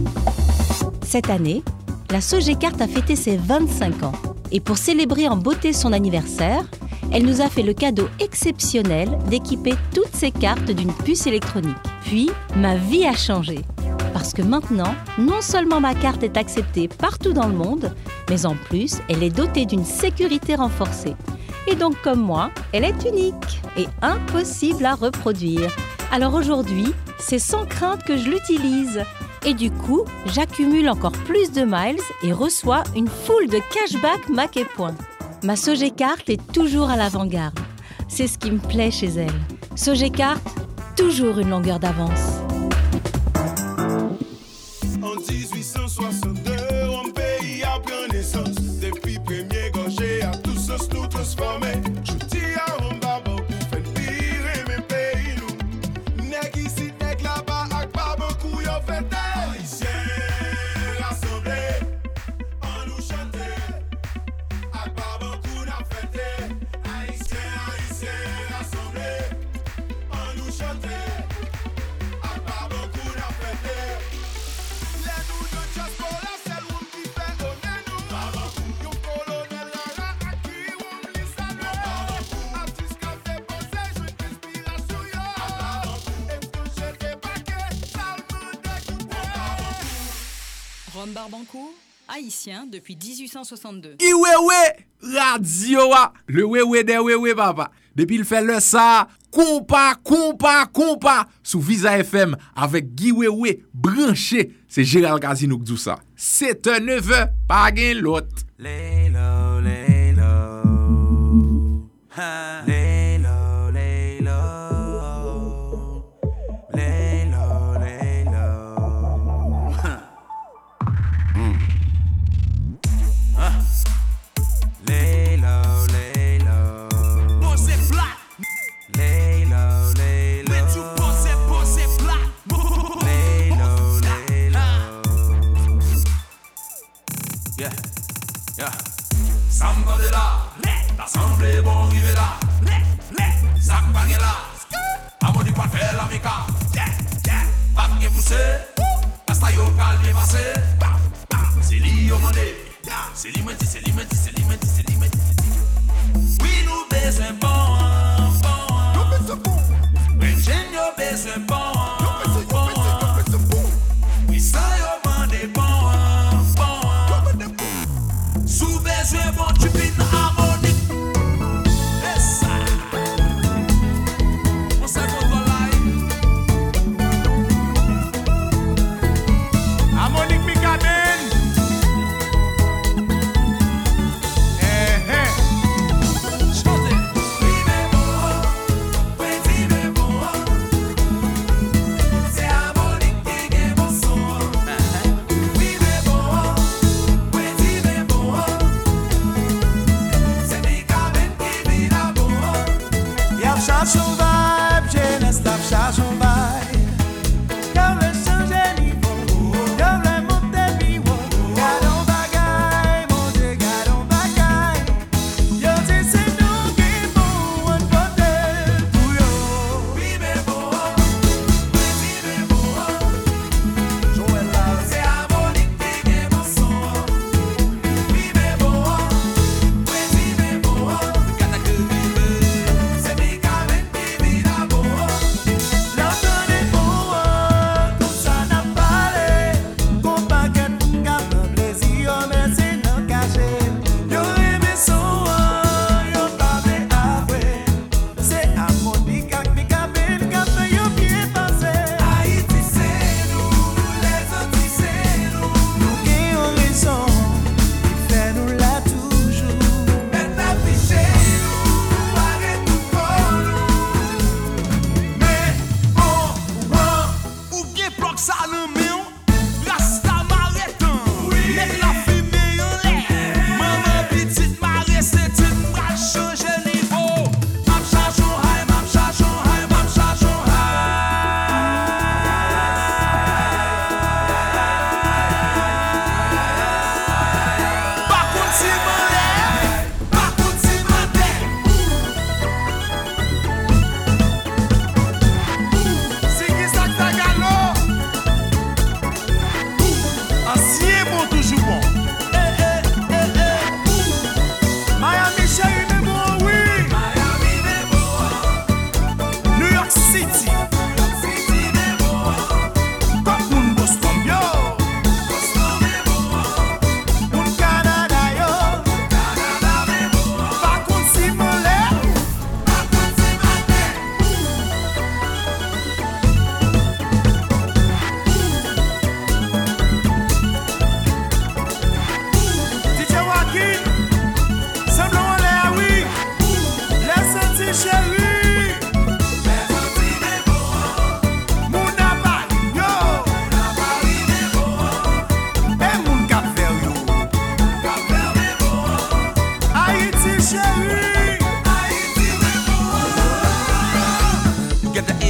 Cette année, la Sogecart a fêté ses 25 ans. Et pour célébrer en beauté son anniversaire, elle nous a fait le cadeau exceptionnel d'équiper toutes ses cartes d'une puce électronique. Puis, ma vie a changé. Parce que maintenant, non seulement ma carte est acceptée partout dans le monde, mais en plus, elle est dotée d'une sécurité renforcée. Et donc, comme moi, elle est unique et impossible à reproduire. Alors aujourd'hui, c'est sans crainte que je l'utilise. Et du coup, j'accumule encore plus de miles et reçois une foule de cashback Mac et Point. Ma Sogecart est toujours à l'avant-garde. C'est ce qui me plaît chez elle. Sogecart, toujours une longueur d'avance. En 1862, Barbancourt, haïtien depuis 1862. Iwewe Radio a Le wewe de wewe papa. Depi l fè le sa. Kompa, kompa, kompa Sou Visa FM Avek Giwewe branche Se Gérald Gazinouk djou sa Se te neve pa gen lot l'assemblée bon rive là. Sac bon.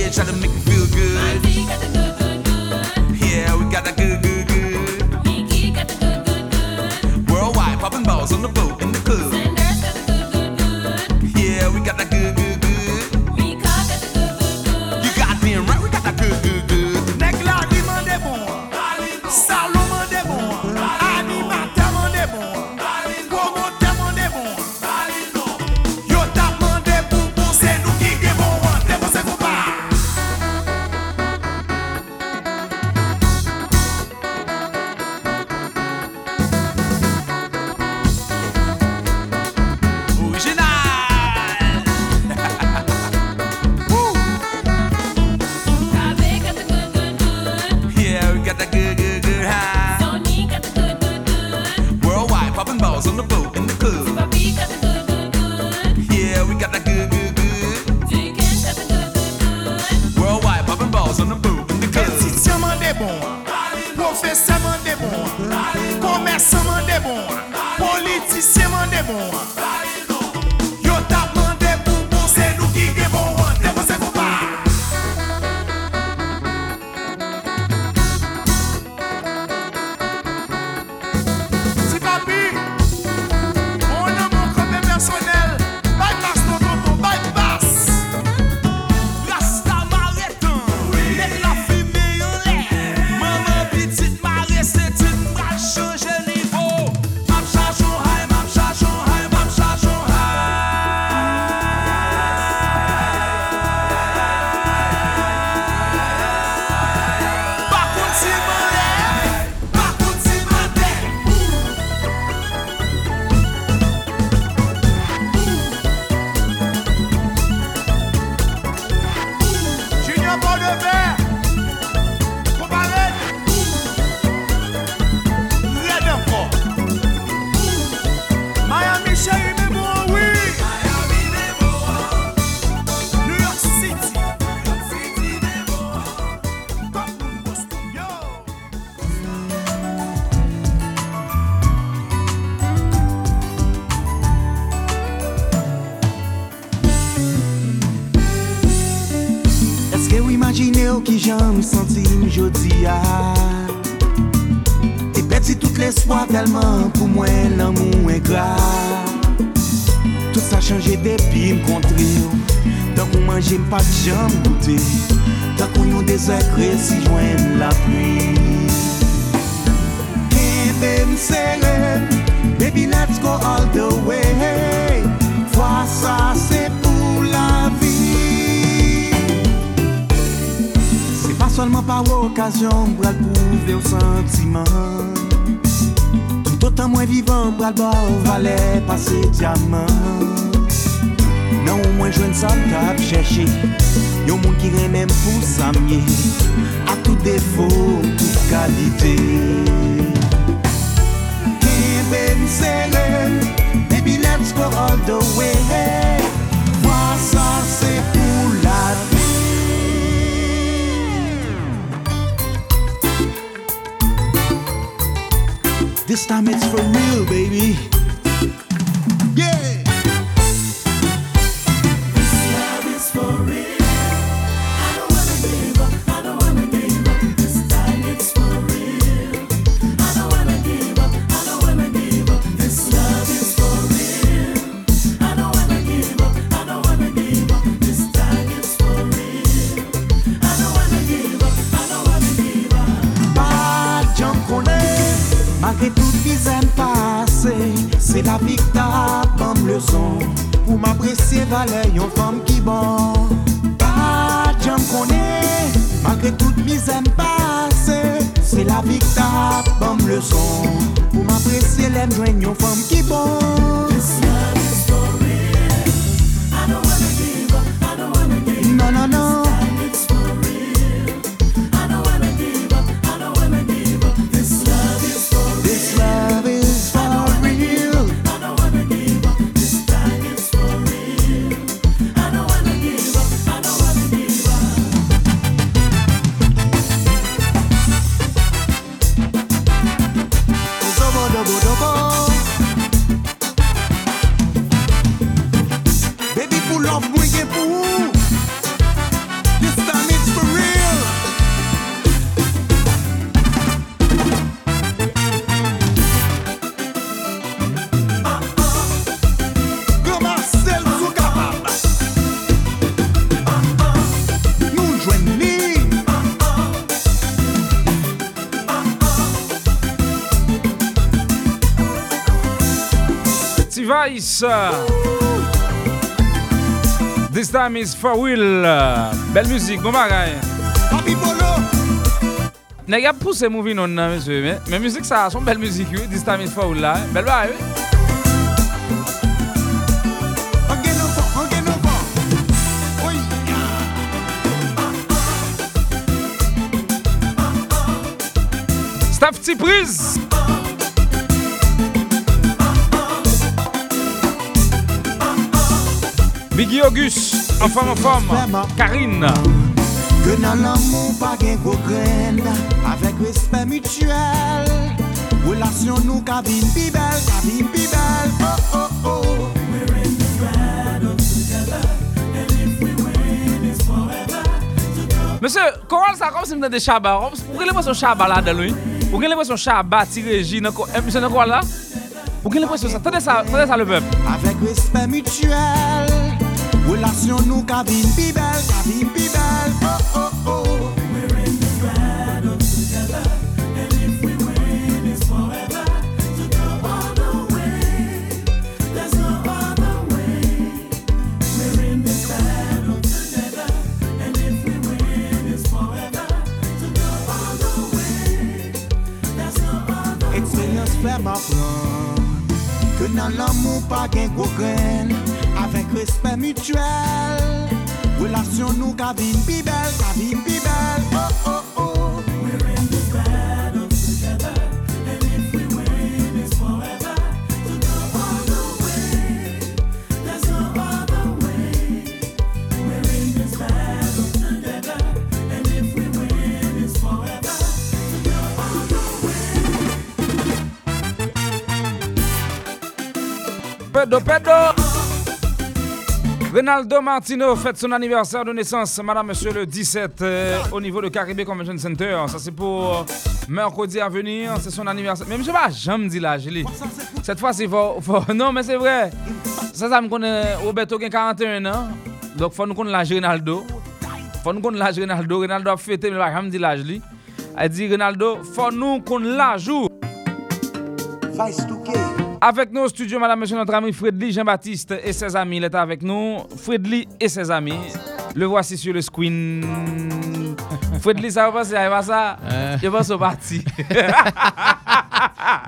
bitch. to make jan m senti m jodi ya. E peti tout l'espoir telman pou mwen l'amou e gra Tout sa chanje depi m kontri Tan kon manje m pa jan m goute Tan kon yon desekre si jwen la pli Kite m sere Baby let's go all the way. Fwa sa se Solman pa wakasyon Bral pouve ou sentiman Toutan mwen vivan Bral ba ou vale pase diaman Nan ou mwen jwen sa kap chèche Yon moun ki remèm pou samye A tout defo, tout kalite Kembe msele Baby let's go all the way. this time it's for real, baby. meu famo, que bom. This time is for real. Bel müzik, bon bagay. Nè gap pou se mouvi non nan, monsye, men. Men müzik sa, son bel müzik yo. This time is for real la. Bel bagay, oui. Staff Tipris. Biggie Auguste, enfam enfam, Karine. Ke nan l'amou pa gen kou kren Avek respect mutuel. Relasyon nou kabin pi bel, kabin pi bel Oh oh oh. We're in this battle together And if we win it's forever Mese, koral sa kom si mnen de chaba Ou gen lè mwen son chaba la den lou Ou gen lè mwen son chaba tire ji Mese nan koral la Ou gen lè mwen son sa, tade sa le pep Avek respect mutuel. Relasyon nou kabin pi bel, kabin pi bel, oh oh. Respect mutuel. Relasyon nou ka pi bel Ka pi bel Oh oh oh. We're in this battle together. And if we win it's forever. To go all the way. There's no other way. We're in this battle together. And if we win it's forever. To go all the way. Pedo, pedo. [LAUGHS] Ronaldo Martino fête son anniversaire de naissance, madame, monsieur, le 17 euh, au niveau de Caribbean Convention Center. Ça, c'est pour euh, mercredi à venir. C'est son anniversaire. Mais monsieur, pas jamais dit là, Julie. Cette fois, c'est fort. [LAUGHS] Non, mais c'est vrai. Ça, ça me connaît. Roberto a 41 ans. Donc, faut nous connaître Ronaldo. Faut nous connaître Ronaldo. Ronaldo a fêté, mais pas jamais dit l'âge. Elle dit, Ronaldo, faut nous connaître l'âge. ou. Avec nous au studio, madame, monsieur, notre ami Fredly Jean-Baptiste et ses amis. Il est avec nous. Fredly et ses amis. Le voici sur le screen. Fredly, ça va passer, ça va ça? Il va se parti.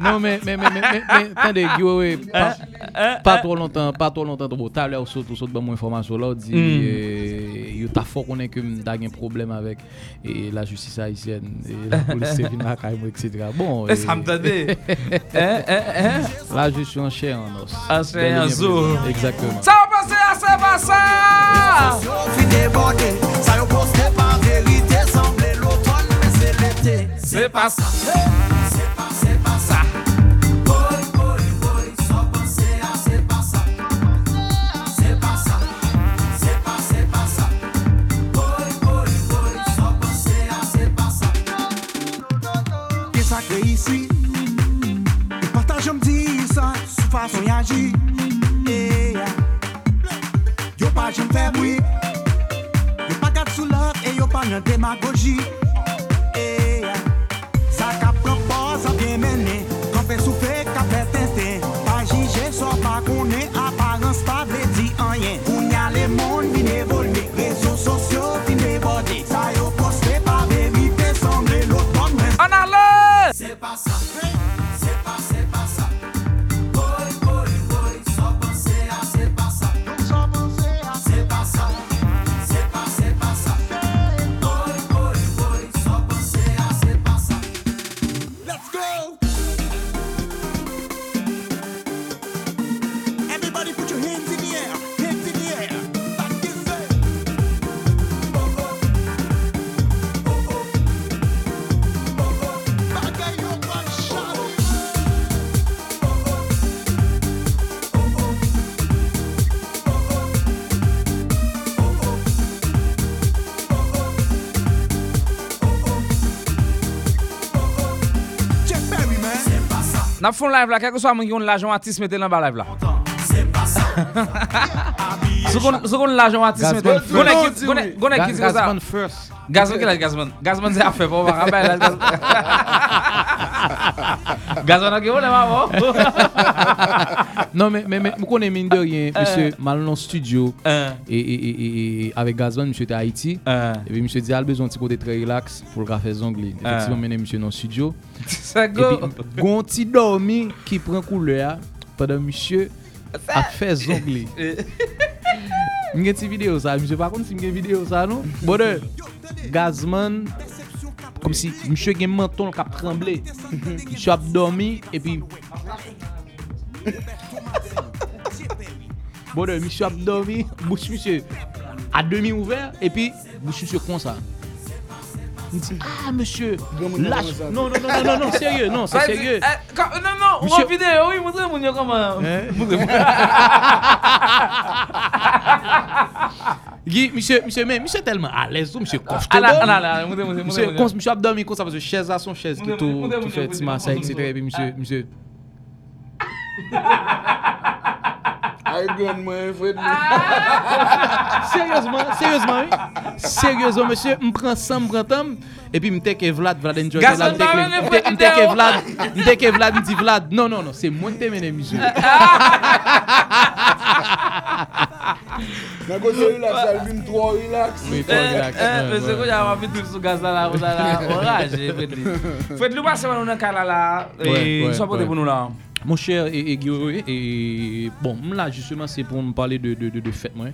Non, mais, mais, mais, mais, attendez, pas, pas trop longtemps, pas trop longtemps, trop tard, là, saute, saute, bon, information, là, dit, Mm. euh, yo t'a fort qu'on est que m'ta un problème avec et la justice haïtienne, et la police est venue à Caïmo, etc. Bon. Eh, ça me. Hein, hein, hein? Là, je suis en chair en os. En chair. Exactement. Ça va passer à ça, va mais c'est pas ça. C'est pas, c'est pas ça Boy, boy, boy Sans penser à c'est pas ça C'est pas ça C'est pas, c'est pas Hakune Nap foun live la, kèkou so a moun yon lajon atis mette lan ba live la. Sokoun lajon atis mette lan. Gounen kit kasa. Gazman ki la gazman. Gazman zè a fe pou wak. Gazman. [LAUGHS] c'est [LAUGHS] Non, mais, je connais mine de rien, Euh. monsieur, mal dans studio, Euh. et, et, avec Gazman, monsieur était Haïti, et puis monsieur dit, il a besoin très relax pour le faire zongli. Effectivement, mené monsieur dans le studio. [LAUGHS] Ça go. puis, gon petit dormi qui prend couleur pendant monsieur a fait zongli. Mwen gen ti video sa, msye pa kon si mwen gen video sa nou Bode, Gazman Kom si msye gen menton kap tremble Msye ap dormi E pi Bode, msye ap dormi Bouch msye a demi ouver E pi bouch msye kon sa Mwen di, ah msye Lâche, non non non non non, non sérieux, non c'est sérieux. Eh, Non non, Monsieur- on vidéo, oui, montrez moi comment. Montrez-moi. [LAUGHS] Guy, monsieur, monsieur, mais monsieur tellement à l'aise, monsieur Ah ah là, là, Monsieur, monsieur abdomen comme ça parce que chaise à son chaise qui tout, fait petit massage, etc. Et puis monsieur, monsieur. Ay gwen mwen Fred Sérieusement, sérieusement, oui. Sérieusement, monsieur, me prend ça, me prend tam. Et puis me que Vlad, Vlad enjoy. Là, me vidéo. take Vlad, me Vlad, me dit Vlad. Non, non, non, c'est moi qui t'ai mené, monsieur. [LAUGHS] Nan kote relax, albim 3 relax. Oui, 3 relax. Mwen se kon jaman pi tout sou gaz la la, ou la la, oraj, Fredly. Fredly, ou pa seman ou nan kala la, e sou apote pou nou la. Mon cher et, et Guillaume, et bon, là justement c'est pour me parler de, de, de, de fête moi.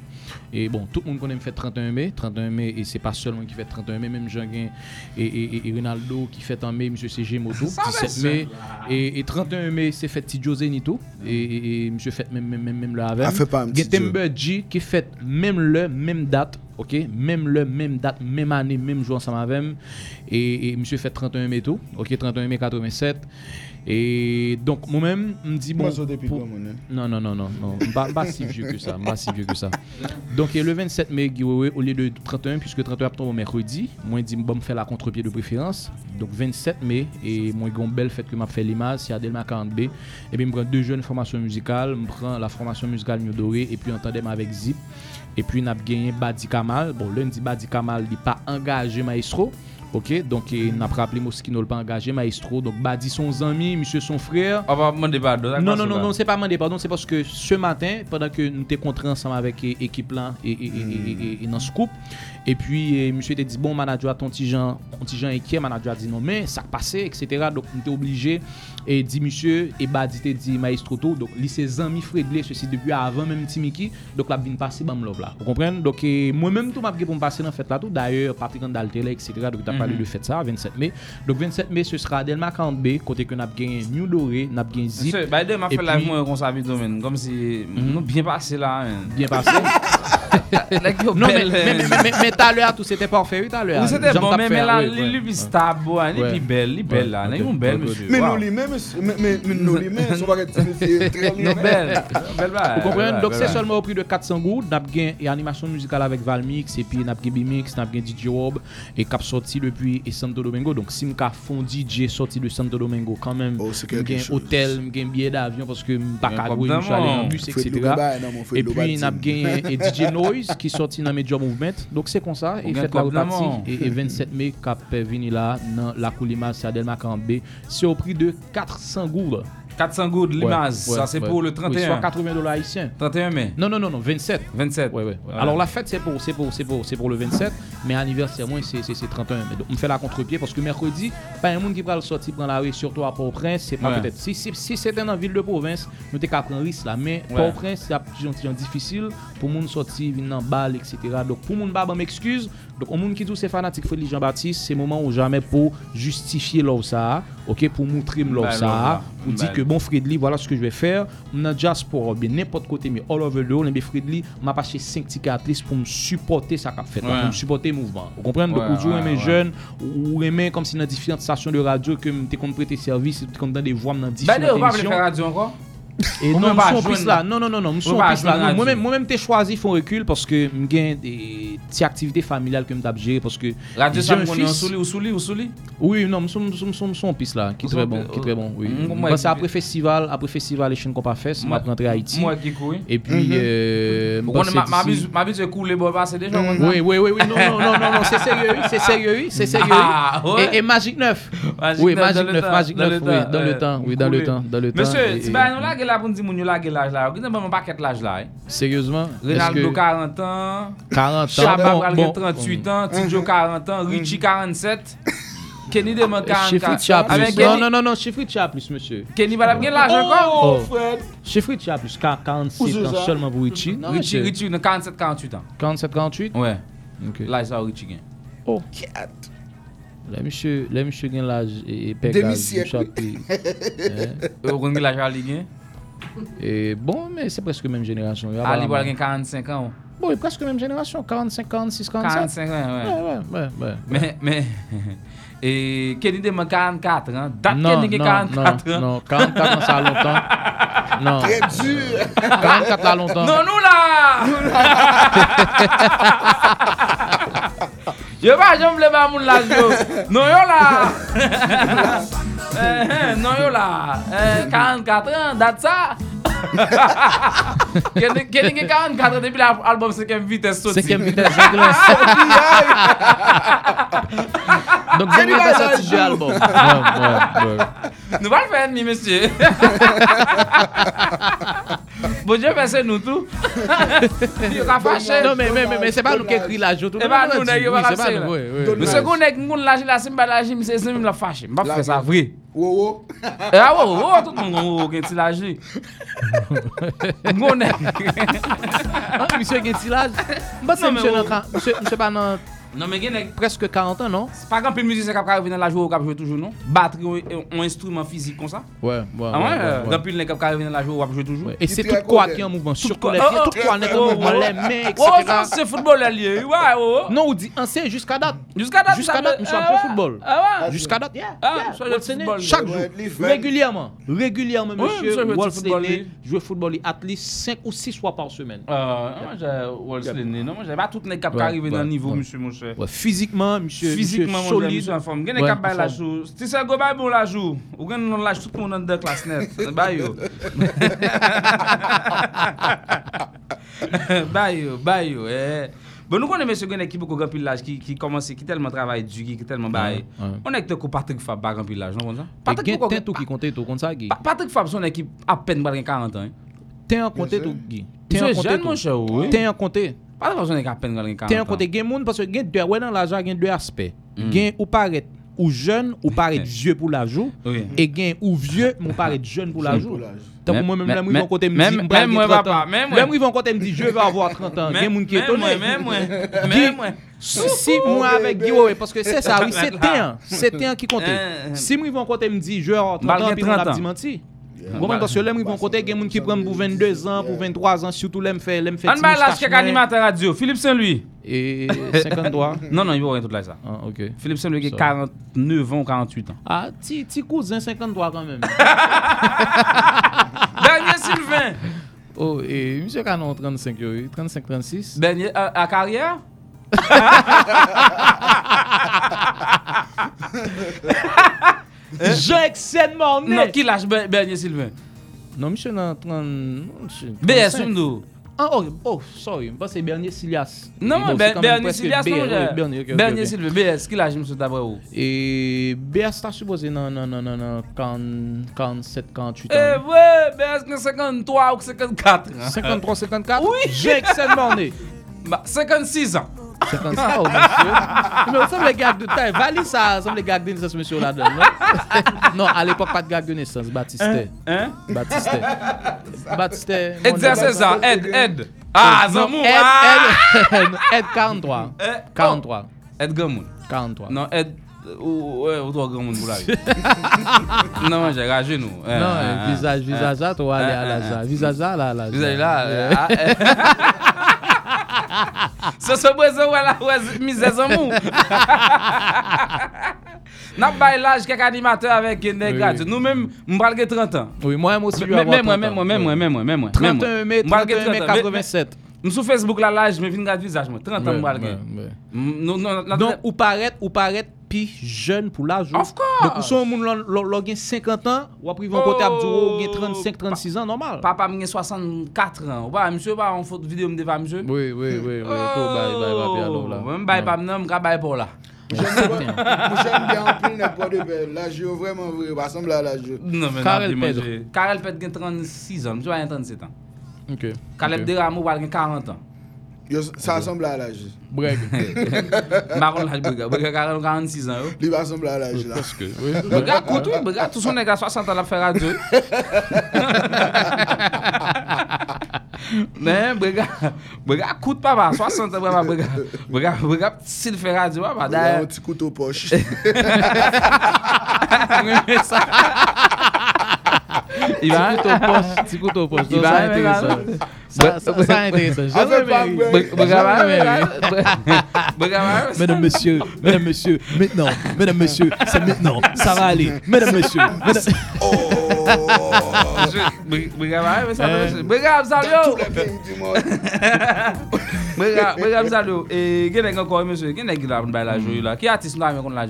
Et bon, tout le monde connaît me fête 31 mai, 31 mai et c'est pas seulement qui fait 31 mai, même Jean et, et, et Ronaldo qui fête en mai, monsieur CG Moto, Ça, 17 mais mai et, et 31 mai c'est fête Tidjo Zenito et, et, et monsieur fête même même même, même le avec. Ah, fait pas un petit Getember G qui fête même le même date. OK, même le même date, même année, même jour ensemble avec et, et monsieur fait 31 mai tout. OK, 31 mai 87. Et donc moi-même, me dit bon pour- non, non, non, non, non. Pas, si vieux que ça. Pas si vieux que ça. Donc, le 27 mai, au lieu de 31, puisque 31 tombe au mercredi, moi, je dis, bon, me faire la contre-pied de préférence. Donc, 27 mai, et moi, une belle fête que m'a fait l'image, c'est Adelma 40B. Et puis, je prends deux jeunes formations musicales. Je prends la formation musicale New Doré, et puis, en tandem avec Zip. Et puis, on a gagné Badi Kamal. Bon, lundi, Badi Kamal, il n'est pas engagé maestro. Ok, donc on a rappelé Moskino le pas engagé, maestro. Donc Badi son ami, monsieur son frère. On va demander pardon. Non, non, non, non, c'est pas demander pardon, c'est parce que ce matin, pendant que nous étions ensemble avec l'équipe là et, et, et, et, et- et dans ce couple, et puis eh, monsieur t'a dit bon manager ton petit Jean, ton petit Jean inquiet, manager a dit non mais ça passé, etc. Donc nous était obligé et dit monsieur et bah dit dit maestro tout, donc ses amis Fredley ceci depuis avant même Timiki, donc la vinn passer bam love là. Vous comprenez? Donc moi-même tout m'a pour me passer dans fête là tout. D'ailleurs Patrick Andaltele etc. Donc tu as parlé Mhm. de fête ça 27 mai. Donc 27 mai ce sera Delma 40B côté que n'a gagné New Doré, n'a gagné Zip. Monsieur, bah, m'a fait la moi comme si nous bien passé là. hein. Bien passé. [LAUGHS] [LAUGHS] Non, mais, mais, mais, mais, mais tout à l'heure, tout c'était parfait, oui, tout à l'heure. C'était bon, mais, mais là, puis c'était beau, lui, puis belle, lui, belle, là. Lui, ok, belle, monsieur. Men Wow. nou li men, men- men men nou li men, son baget c'est très [LAUGHS] Non, belle, belle, belle. Vous comprenez? belle, Donc c'est seulement au prix de 400 gouttes. N'a bien et animation musicale avec Valmix et puis n'a bien Bimix, n'a bien DJ Wob et cap sorti depuis et Santo Domingo. Donc si m'ka fond DJ sorti de Santo Domingo quand même, quelque m'gain chose. hôtel, m'gain billet d'avion parce que Mais suis allé en bus, etc. Et puis bien et DJ [LAUGHS] Noise qui sorti dans Major Movement. Donc c'est comme ça et faites la repartie et, et 27 mai cap vini là dans la Coulima c'est Adelma 40B. C'est au prix de 400 gouttes. 400 gouttes, Ouais, ouais, ça c'est ouais. pour le Oui, 31. soit 80 dollars haïtiens. 31 mai. Non, non, non, non, 27. 27. Ouais, ouais. Voilà. Alors la fête, c'est pour, c'est pour, c'est pour, c'est pour le 27, mais anniversaire, moi, c'est, c'est, c'est 31. Mais donc, on fait la contre-pied parce que mercredi, pas un monde qui va le sortir prendre la rue, surtout à Port-au-Prince, c'est pas Ouais. peut-être. Si, si, si c'était dans la ville de province, nous t'es qu'à prendre risque là, mais Ouais. Port-au-Prince, c'est difficile pour monde sortir, venir dans balle, etc. Donc, pour monde pas m'excuse, donc, au monde qui dit c'est fanatique Félix Jean-Baptiste, c'est moment ou jamais pour justifier l'offre ça, ok, pour montrer Bah, l'offre ça. Pour Bah, dire que bon Fredly, voilà ce que je vais faire. Dans diaspora, bien n'importe côté, mais all over the world, mais Fredly m'a passé 5 tickets à liste pour me supporter ça qu'a fait, là, Ouais. pour me supporter le mouvement. Vous comprenez? Ouais, Donc, aujourd'hui, ouais, mes ouais. jeunes, ou aimer comme si dans différentes stations de radio que m'étais qu'on prêter service, qu'on dans des voix dans Bah, différentes d'ailleurs, on va faire radio encore? Et non, mson joindre- pis la, non, non, non, non, mson pas pis la, moi-même, moi-même te chwazi fon recul parce que m gen des ti aktivite familial ke m tap jere parce que Radio j'ai ça un me connaît en fils- souli ou souli ou souli? Oui, non, m son, son, son, son pis la, ki son bon, ki très bon, oui. Qui- apre festival, apre festival e chen kon pa fes, m Moi- ap rentre Haïti. moi qui coui. Et puis, euh, m Ou konen ma- passe ma d'ici- bis- ma bis e koule bo sa? Oui, oui, oui, oui, non, non, non, non, non, c'est sérieux, oui, c'est sérieux, oui, c'est sérieux. Ah, oui. ouais. Et, et Magic 9. Magic oui, Magic le 9, temps, Magic dans 9, le oui, temps, dans le temps, oui, dans le temps, dans le temps. Monsieur, ti ba nou la gen la pou nou di moun yo la gen l'âge la. Ou gen paquet l'âge là. hein. Sérieusement Ronaldo est-ce que- 40 ans. 40 ans, Shabab bon, pral bon. gen 38 ans. Tidjo 40 ans. Richie 47. Kenny demande 44. Avec plus. Non, Kenny- non, non, non, Chia plus, monsieur. Kenny va la gen l'âge encore? Oh, Chiffre Chia plus, quar- 47 ans seulement pour Richie. Richie. Richie, nou 47, 48 ans. 47, 48 Ouais. Ok. Là, ça, Richie gen. Oh. Là, monsieur, là, monsieur gen l'âge et Demi-siècle, l'âge, [LAUGHS] l'âge li gen? Et bon, mais c'est presque même génération. A li wal gen 45 ans. Bon, et presque même génération. 45, 46, 47. 45 ans, ouais. Ouais, ouais, ouais. ouais. Mais, mais, et Kenny demande 44 ans. Date Non, Kenny gen non, 44 non, ans. non, 44 ans, ça a longtemps. Non. Très dur. 44 là longtemps. Non, nous là! Yo pa jom vle ba moun la yo. Non yo la. Eh, eh, non yo la, 44 an, dat sa. Kene gen 44 an depi la albom Sekem Vites soti. Sekem Vites soti. Donk Sekem Vites soti je albom. Nou pa l fè enmi, mesye. [LAUGHS] Bon dieu fè se nou tou. Yo ka fache. Non, men, men, men, se pa nou ke kri la joutou. E pa nou neg yo pa la se la. Mè se kon neg moun laje la, se mba laje, mse se mba fache. Mba fè sa vri. Wo wo. E a wo wo, tout moun wo wo gen ti laje. Moun neg. Mse gen ti laje. Mba se mse nan kan, mse pa nan... Non mais gen nèg presque 40 ans, non? Par exemple, une musique c'est capable venir la jouer ou cap jouer toujours non? Batterie un instrument physique comme ça Ouais, ouais. Ah ouais, grand pile nèg capable venir la jouer ou cap jouer toujours Et c'est tout quoi qui est en mouvement, surtout les Oh, pieds, oh, tout quoi n'est en oh, mouvement, oh. les mains, Oh, etc. c'est football allié. Ouais, oh. Non, on dit ancien jusqu'à date. Jusqu'à date, Jusqu'à date, nous sommes ah football. Ah ouais. Jusqu'à date, yeah. Ah. Chaque jour. Régulièrement. Régulièrement, monsieur, monsieur. Disney lui. joue football at least 5 ou 6 fois par semaine. Moi j'ai Wolseley, non, moi j'ai pas tout nèg cap Ouais, arriver dans niveau ouais. monsieur cher. Ouais, physiquement, monsieur, Physiquement, monsieur mon cher, solide. monsieur en forme. Gen Ouais, cap bay en la. Si c'est go bay bon la joue. Ou gen non la joue tout le monde dans classe net. [LAUGHS] Bay yo. [LAUGHS] Bay yo, bay yo. Eh. Bon, grand pile qui qui commence qui tellement travaille dur qui tellement bail. Ouais, ouais. On est que ko Patrick Fab pile non comme ça? Et Patrick gen beaucoup- ten tout qui compte tout, comme ça, Guy? Pa- Patrick Fab son équipe à peine pas 40 ans. hein. Ten en compte tout, Guy. Ten Monsieur en compte jeune, tout. mon cher, Ten. Patrick Fab son à peine pas 40 Ten ans. en compte gen moun parce que gen deux ouais dans l'argent gen deux aspects. Mm. Gen ou paraît ou jeune ou paraît [LAUGHS] vieux pour la joue Oui. et gen ou vieux ou paraît jeune pour la Jeune joue. pour la joue. Tant que Même- moi même même- là moi côté me dit même- m'bral même gen moi, 30 papa, ans. même Là moi. moi côté me dit je vais avoir 30 [LAUGHS] [LAUGHS] ans. Gen moun qui est Même moi, étonné. même moi. Guy, Même moi. Si, si moi avec Guy, ouais, parce que c'est ça, oui, c'est temps. C'est temps qui compte. Euh, Si moi, ils vont côté me dit, je vais avoir 30 Mal ans, gen puis on 30 a ans. dit menti. Bon, parce que là, ils vont côté, il y a des gens qui prennent pour 22 ans, pour 23 ans, surtout là, me fait, là, me fait On petit va lâcher moustache quelques noir. animateurs radio. Philippe Saint-Louis. Et 53. [LAUGHS] Non, non, il va rien tout là ça. Ah, ok. Philippe Saint-Louis qui a Ça. 49 ans, 48 ans. Ah, petit petit cousin 53 quand même. [LAUGHS] Bernier Sylvain. Oh, et monsieur Canon 35, yo, 35, 36. Bernier à, à carrière? [LAUGHS] Jean Excel Mornay. Non, qui lâche Ber- Bernier Sylvain? Non, monsieur dans 30. monsieur, BS, 35. nous. Ah, oh, oh, sorry, que c'est Bernier Silias. Non, même Bernier je- Bernier. Sylvain, BS, qui lâche, monsieur d'après vous Et BS t'a supposé non, non, non, non, non, 40, 47, 48 Eh ans. ouais, BS qui 53 ou 54 ans. 53, 54 Oui. J'ai Excel Mornay. [LAUGHS] Bah, 56 ans. 50 ans, oh, monsieur. Mais ça me les gags de taille. Valide ça, ça me les gags de naissance, monsieur, là-dedans, non? [LAUGHS] non, à l'époque, pas de gag de naissance, Baptiste. Hein? Baptiste. Baptiste. Exercez nom. ça, aide, aide. Ah, Zamou. Ed, ah. Ed, Ed 43. Eh, 43. Ed Gamoun. 43. Non, Ed. ou- Ouais, ou toi, Gamoun, vous l'avez. [LAUGHS] Non, j'ai ragé, nous. Eh, Non, eh, euh, eh. visage, visage là, toi, aller à la za. Visage [LAUGHS] Sasa bweza wala mise zamou. [LAUGHS] N'a pas l'âge qu'un animateur avec une oui. Nous-mêmes, m'balgue 30 ans. Oui, moi-même aussi. Même moi, même moi, même moi, même moi, même moi. 31 mai 87. Je suis sur Facebook là, je me viens de visage, 30 ans, Donc, ou paraître, ou plus jeune pour l'âge. Of course. Donc, si 50 ans, ou après, 35, 36 ans, normal. Papa, a 64 ans. Ou monsieur, une vidéo, monsieur. Oui, oui, oui. Je oh, là. J'aime bien en plus Là, je ben, vraiment, ressemble à l'âge. Non, mais Karel Pedro. Karel 36 ans, 37 ans. Ok. Caleb ok. Deramo va gen 40 ans. Yo, sa semble a la jo. Breg. [LAUGHS] Baron l'âge Brega, Brega 40 46 ans. yo. Li pa semble a la jo la. Parce que, oui. Brega oui, Brega tout son nèg à 60 ans la faire radio. [LAUGHS] Mais Brega, Brega koute papa, 60 ans papa Brega. Brega, Brega s'il fait radio papa Li a d'ailleurs. an ti koutou poch. Il va Petit couteau poche, [LAUGHS] petit poche. Il Ça, va ça. Intéressant. Mesdames, messieurs, mesdames, messieurs, maintenant, mesdames, messieurs, c'est maintenant, ça va aller. Mesdames, messieurs, mesdames... [LAUGHS] Les pays du monde. Brega, Brega salut. Et gen nèg encore monsieur, gen la bay la joie là? Qui artiste là mais kon la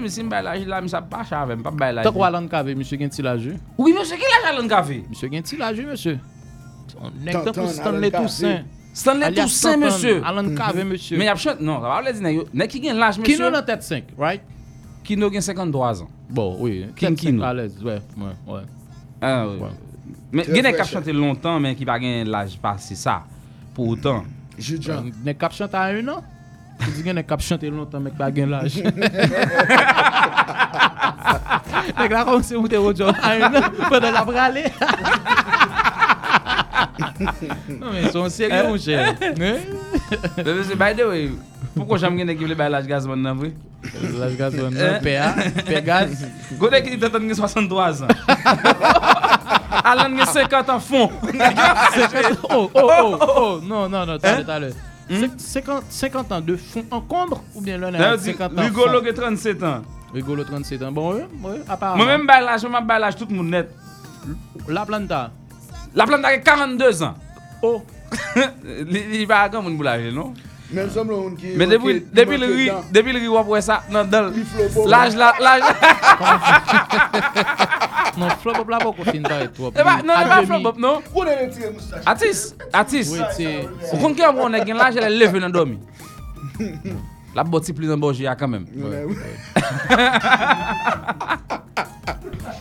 mais si m'bay la joie là, mais ça pas chave, pas bay la Tant qu'on joie. Alan Cave, monsieur gen ti la jeu. Oui, monsieur, qui l'a jalon café? Monsieur gen ti la. On est Tonton dans Alan Stanley. Toussaint. Stanley Toussaint, Tonton monsieur. Alan Cave, monsieur. Mais y a chante, non, ça va le dire nèg yo. Nèg qui gen l'âge Kino monsieur? dans tête 5, right? Kino gen 53 ans. Bon, oui. King Kino. Ouais, ouais, ouais. Ah oui. Ouais. Mais gen a fraîche. chanté longtemps mais qui pas gen l'âge passé ça. Pour autant. Jujan. Nek kap chante à un an? Tu dis gen nek kap chante longtemps, mec, pas gen l'âge? Nek la kon se moute rojo à un an, pendant la brale. [LAUGHS] Non, mais son sérieux, mon cher. Hein? Mais by the way, pourquoi j'aime qui vle bay l'âge gazman nan vrai? L'âge gaz, on PA, PA gaz. Go nèg qui dit gen 63 ans. [LAUGHS] Alan gen 50 ans fond. [LAUGHS] Oh, oh, oh, oh, non, non, non, t'as le. 50, 50 ans de fond encombre ou bien l'on a dit, 50 ans Rigolo fond? gen 37 ans. Rigolo 37 ans. Bon, oui, oui, apparemment. Moi même bay l'âge, moi bay l'âge tout le monde net. La planta. La plante a 42 ans. Oh. [LAUGHS] Li pa grand moun pou l'âge, non? Men semble moun ki... Mais depuis manke- depuis le manke ri, dan. depuis le ri wap wè sa nan dal. L'âge la l'âge. Non, flop la pas qu'on finit par toi. Eh ba non, demi. flop up, non? Ou ne le tire moustache? Oui, c'est. Ou kon ki an gen elle leve nan dormi. La boti pli nan borji ya quand même. Ouais, ouais. [LAUGHS]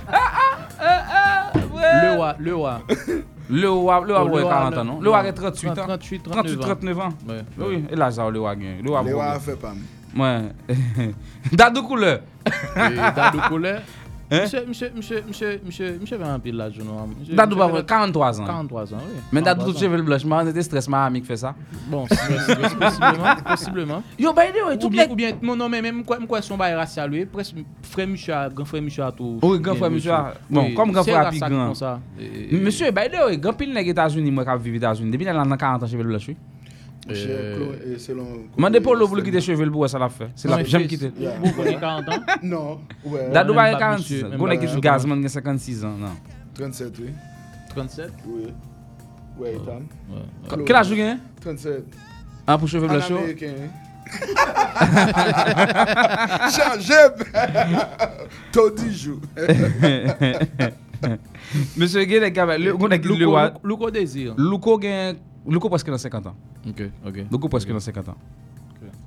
[LAUGHS] Le roi, le roi. [LAUGHS] Le ouais roi, 40 le- ans, non? Le roi a 38 ans? 38, 38, 39 ans. Ouais. Oui, et l'âge ça le roi gen. Le roi Le bon. wa fe pam. Ouais. [LAUGHS] Dadou couleur. Et Dadou Collet. [LAUGHS] Hein? Monsieur, monsieur, monsieur, monsieur, monsieur, monsieur fait un pile là, je non. Monsieur- Dadou fait- vrai, 43 ans. 43 ans, oui. Mais Dadou 43 tout blanche, moi on était stress ma ami qui fait ça. Bon, [LAUGHS] possiblement. Yo the way, Ou tout bien, les ou bien, non, non, même quoi, quoi son bail racial, oui, presque frère Michel, grand frère Michel a tout. Oui, grand bien frère reçu. Michel a- bon, grand c'est frère a la pi sac grand. comme ça. Et- Monsieur, by the way, grand pile nèg États-Unis moi qui vive aux États-Unis. Depuis elle a 40 ans cheveux blanche. oui. Euh, Chloé, et selon... Mande quitter cheveux pour ça l'a fait. C'est Non, la mais j'aime fils, quitter. Yeah. Vous connaissez 40 ans? [LAUGHS] Non. Dadou ba pas 46 monsieur, ans. même Gon pas nèg qui monsieur. joue Gazman gen 56 ans, non? 37, oui. 37? Oui. Ouais. Chloé. Quel âge vous gagnez 37. Ah pour cheveux En blancs. américain. hein. Changez! Taux 10 jours. Monsieur gen nèg ka le gon nèg qui le Luco- roi. Luco Désir. Luco gen Luco presque dans 50 ans. Ok, ok. Presque dans 50 ans.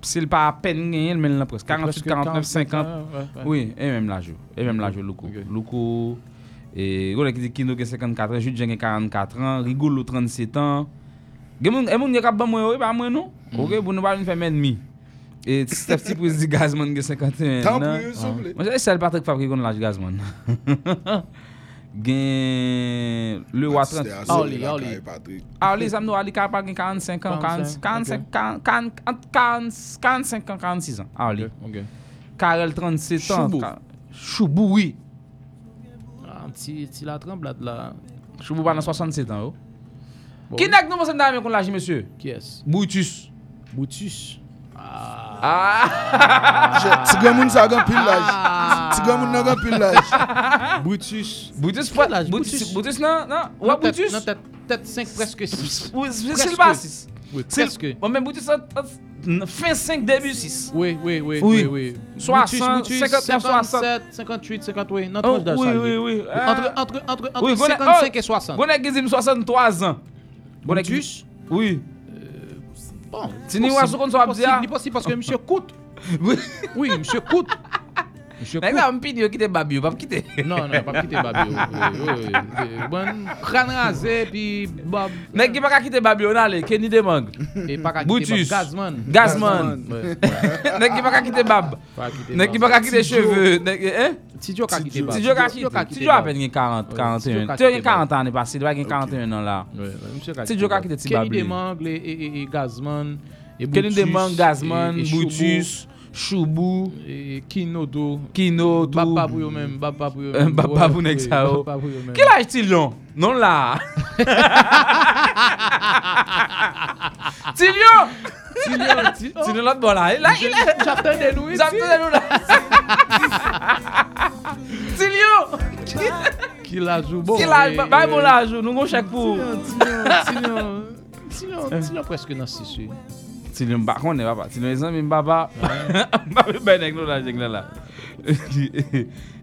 S'il pas à peine gagné, il en a presque 48, Presque 49, 50. ouais, ouais. Oui, et même l'âge. Et même l'âge. Ok. Luco et nèg qui dit Kino gen 54 ans, Jude gen 44 ans, Rigolo 37 ans. Gen moun, e moun gen kap ban mwen yo, e ba mwen non? OK, pou nou pa vin fè men ennemi. Et Steph Tipouze dit Gazman gen 51 Tant ans. plus, s'il vous plaît. Moi, c'est seul Patrick Fabre qui connaît l'âge Gazman. [LAUGHS] Gen le roi 30. C'était assez Aoli, la Aoli. Ah, Kapa gen 45 ans, 40, 45, 40, 40, 45 ans, 46 ans. Ah, Ali. Ok. Karel 37 ans. Choubou. Oui. Ah, la tremblade. Choubou pas dans 67 ans. oh. Bon. Qui n'a que nous pensons dans qu'on l'âge, monsieur? Qui est-ce? Boutus. Boutus. Ah. Ah! Ti gen moun sa gen pil laj. Ti gen moun nan gen pil laj. Brutus. Brutus pas l'âge. Brutus, Brutus non, non. Ouais, Non, peut-être- Brutus. non, peut-être peut-être 5, presque 6. Oui, c'est c'est le bas 6. Oui, C'est- presque. Ouais, mais Brutus, euh, euh, fin 5, début 6. Oui, oui, oui, Oui. oui, oui. 60, Brutus, 59, 60. 57, 58, 50, oui. Notre Oh, d'âge, oui, oui, oui. Entre, entre, entre, entre Oui, Gonec- 55 oh, et 60. Gonec qui dit 63 ans. Gonec qui- Brutus? Oui. Bon. Si ni oiseau qu'on soit possible, bien. ni possible parce que monsieur coûte. Oui. Oui, monsieur Nèg la m'pidi yo quitter Babi, yo pas quitter. Non, non, pas quitter Babi. oui. [LAUGHS] Bon, crâne rasé, puis Bob. Nèg qui pas quitter Babi, on allait Kenny Demang. Et pas qu'à quitter Brutus. Bob. Gazman. Gazman. Ouais. Nèg qui pas quitter Bab. Quitter Nèg qui Bab. pas quitter Tidjo. ka quitter Bab. Tidjo ka ka Bab. peine gen 40, Ouais, 41. Tidjo ka quitter 40 ans l'année passée, il doit gen 41 ans là. Ouais, ouais, monsieur ka Tidjo ka quitter ti Kenny Babi. Et, et, et Gazman. Kenny Demang, Gazman, Brutus, Choubou, et Kinodo. Kino, tout. Baba pour eux-mêmes, Baba pour Euh, eux-mêmes. Ouais, pour eux-mêmes. Quel âge Tilion Non là. Tilion Tilion, l'autre bon là. Est. J'attendais nous ici. J'attendais nous là. Tilion Qui la joue? Bon. Qui l'a et- Bah, bon là, joue. Nous, on chèque pour. Tilion, Tilion, Tilion presque dans 6 oui. Tilion, par contre, ne va pas. Tilion, les amis, papa. Papa, ben, nèg nous là, nèg là.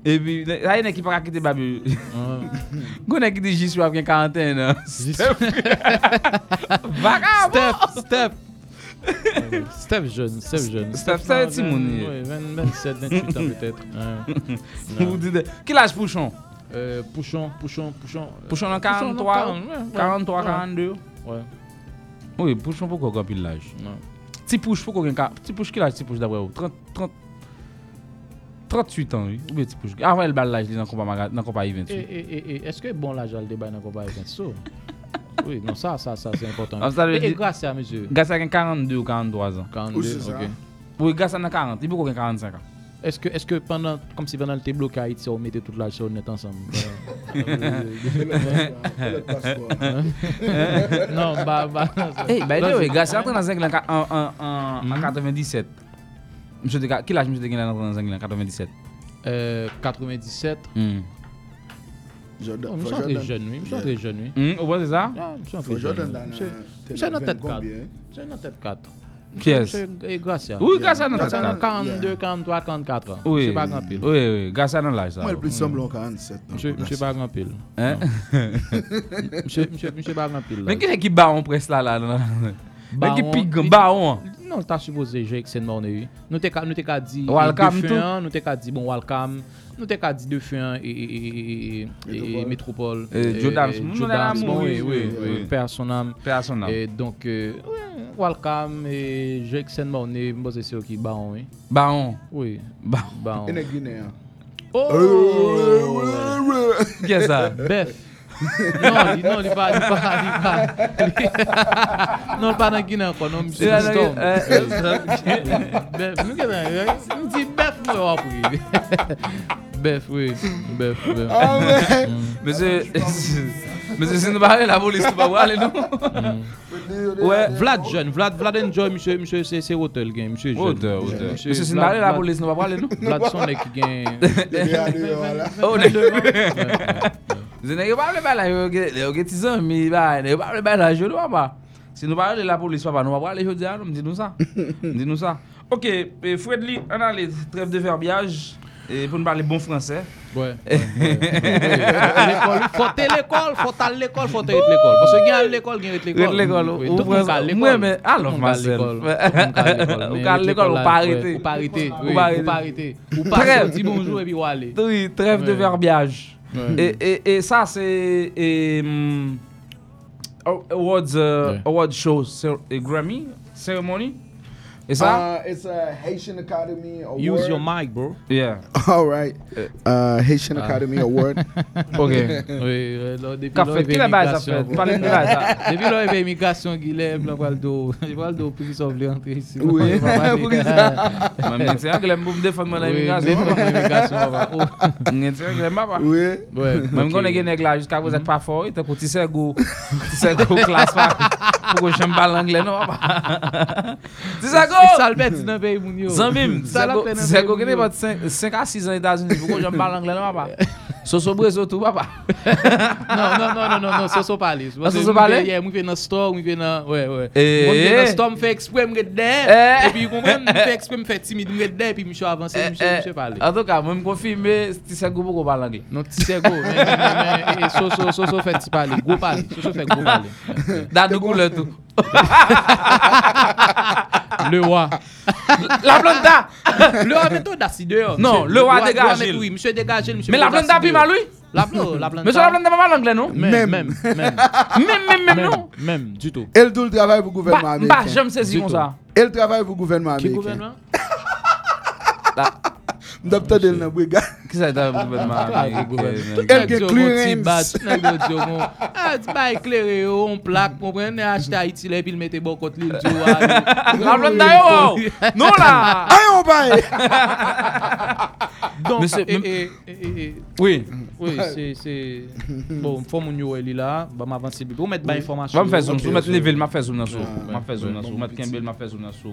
Et puis, là, il y a qui pas quitter Babi. Gon nèg qui dit j'y suis avec 41 ans. Steph. [LAUGHS] Euh, jeune, Steph jeune. Steph, c'est un petit monde. Oui, 27, 28 ans peut-être. [LAUGHS] Vous dites, Quel âge Pouchon? Euh, Pouchon, Pouchon, Pouchon. Pouchon en Pouchon en 43, 40, ouais, 43, ouais. 42. Ouais. Oui, pourquoi qu'on pile l'âge Non. Petit Pouche, pourquoi qu'on a Petit Pouche, quel âge Petit Pouche vous 30, 30, 38 ans, oui. Ou bien Petit Pouche Avant, maga- dans le combat Et, I28. et, et, et est-ce que bon l'âge à le débat dans le combat avec [LAUGHS] ça Oui, non, ça, ça, ça, c'est important. Ah, et, grâce à monsieur. Gassa a 42 ou 43 ans. 42, ok. Oui, Gassa a 40, il pourquoi 45 ans. Est-ce que, est-ce que pendant, comme si pendant le t'es bloqué à Haïti, on mettait toute l'âge sur net ensemble [LAUGHS] Non, bah, bah. Eh, by the Vas-y. way, Gassa est entré dans un en, en, en, Mhm. en 97. Monsieur, de- quel âge monsieur de dans un en 97 Euh, 97. Hmm. Jordan, Oh, je suis entré Jordan. jeune, oui. Je suis entré jeune, oui. Hmm, ouais, c'est ça? Je suis Faut jeune. Jordan oui. dans tête 4. combien? Monsieur dans tête 4. Qui est-ce? Et Gracia. Oui, Gracia dans Gracia 4. 42, 43, 44 ans. Oui, Monsieur pas grand pile. oui, oui, Gassa dans l'âge ça. Moi, le plus semble en 47. donc, Monsieur, là, monsieur c'est- pas grand pile. Hein? Monsieur, monsieur, monsieur pas grand pile. Mais qui est qui bat en presse là là là? Mais qui Baron- pique baron Non, t'as supposé j'ai que c'est mort. Nous t'es qu'à- fin, nous t'es qu'à bon welcome, nous t'es qu'à dit de fin et et et- et métropole. Et Joe Dams, et nous, Joe on a Dams, l'amour, bon, oui, oui euh, ouais, welcome et j'ai que c'est mort né, moi c'est sûr qui baron oui. Baron. Oui. Baron. Baron. Et les Guinéens. Oh! Est ça? Beth. non, li, non, li pa, li pa, li pa. [LAUGHS] non, li pa nan Gine akon, non, msye di Storm. Bef, nou gen nan, mdi bef mwen wapou yi. Bef, oui, bef, bef. Ah, ouais. Mese, mese, se nou ba ale la volis, nou ba wale nou. Ouais. Vlad jeune, Vlad, Vlad enjoy, monsieur, monsieur, c'est, c'est hôtel game, monsieur jeune. Hôtel, hôtel. Monsieur, c'est Vlad, la police, nous va parler, nous. Vlad son est qui gagne. [LAUGHS] Oh, [LAUGHS] les deux. N'avez pas le bail avez des amis, n'avez pas le bail je ne vois pas. Si nous parlons de la police, papa, nous va parler aujourd'hui, alors, dis-nous ça. Dis-nous ça. Ok, on a les trêves de verbiage, et pour nous parler bon français. Ouais. [LAUGHS] L'école, faut aller l'école, faut aller l'école, faut aller l'école. Parce que gagne l'école, gagne l'école. L'école, Oui, ou tout le monde français. à l'école. Mais alors, à Marcel. à. [LAUGHS] Ou Mais pas arrêter. Ou pas arrêter. Ou pas arrêter. Ou pas Trêve. dire bonjour et puis ou aller. Oui, trêve de verbiage. Ouais. Et, et, et ça, c'est. aw- Awards, uh, award shows, cer- et Grammy ceremony. Ça? Uh, it's a Haitian Academy Award. Use your mic, bro. Yeah. [LAUGHS] All right. Uh, Haitian Ah. Academy Award. [LAUGHS] Ok. Oui, là, depuis Qu'a fait- la base, ça fait? Parlez de la base, ça. [LAUGHS] Depuis là, il avait immigration, Guilhem, là, va le dos. Il va le dos, puis il s'en voulait entrer ici. Oui. Il va pas Pour dire- ça. Même c'est anglais pour me défendre mon Oui, immigration. immigration. Oh. C'est anglais, papa. Oui. Ouais, Même quand on est nèg là, jusqu'à vous êtes pas fort, il te coûte c'est go. C'est go classe pas. Pour que j'aime pas l'anglais non papa. C'est ça go. Salbet di nan peyi moun yo. Zanmim, Zeko gene bat 5 a 6 an Etats-Unis, pou kon jom bal angle nan wapa. [LAUGHS] Soso brezo tou papa. [LAUGHS] Non, non, non, non, non, non, so so pale. Ah, so so pale? Yeah, mwen fe nan store, mwen fe nan, ouais. Eh. Mwen fe nan store, mwen fe ekspre mwen der. Eh. E pi mwen fe ekspre mwen fe timide mwen ret der, pi mwen avanse, mwen mwen pale. En tout cas, moi, je confirme, ti se go pou anglais. Non, ti se go, men, men, men, men, e, so, so, so, so fe ti pale, go pale, so, so fe go pale. Dan nou koule tout. [LAUGHS] Le roi. La planta! Le roi. Non, le roi monsieur Mais la met dasi mal, oui? La planta, la. Monsieur la planta pas mal anglais, non? Même, même, même. Même, même, même, non? Même, du tout. Elle tout le travail pour le gouvernement Bah, américain. bah, j'aime saisir comme ça. Elle travaille pour le gouvernement Qui américain. gouvernement? [LAUGHS] Docteur Del nan brigade. Qui Ah, ti ba eklere yo, on plak, kompren, ne achete Haiti le, mette kot li, planta yo! Non la! Ayon! [LAUGHS] Donc, Monsieur- et, et, et, et, Oui. oui, c'est, bon, faut moun yo li la, ba m'avanse bi, pou mettre ba. Va me faire zoom, sou mettre level, ma faire zoom sou. Ma faire zoom sou. Mettre. Kembel, ma faire zoom sou.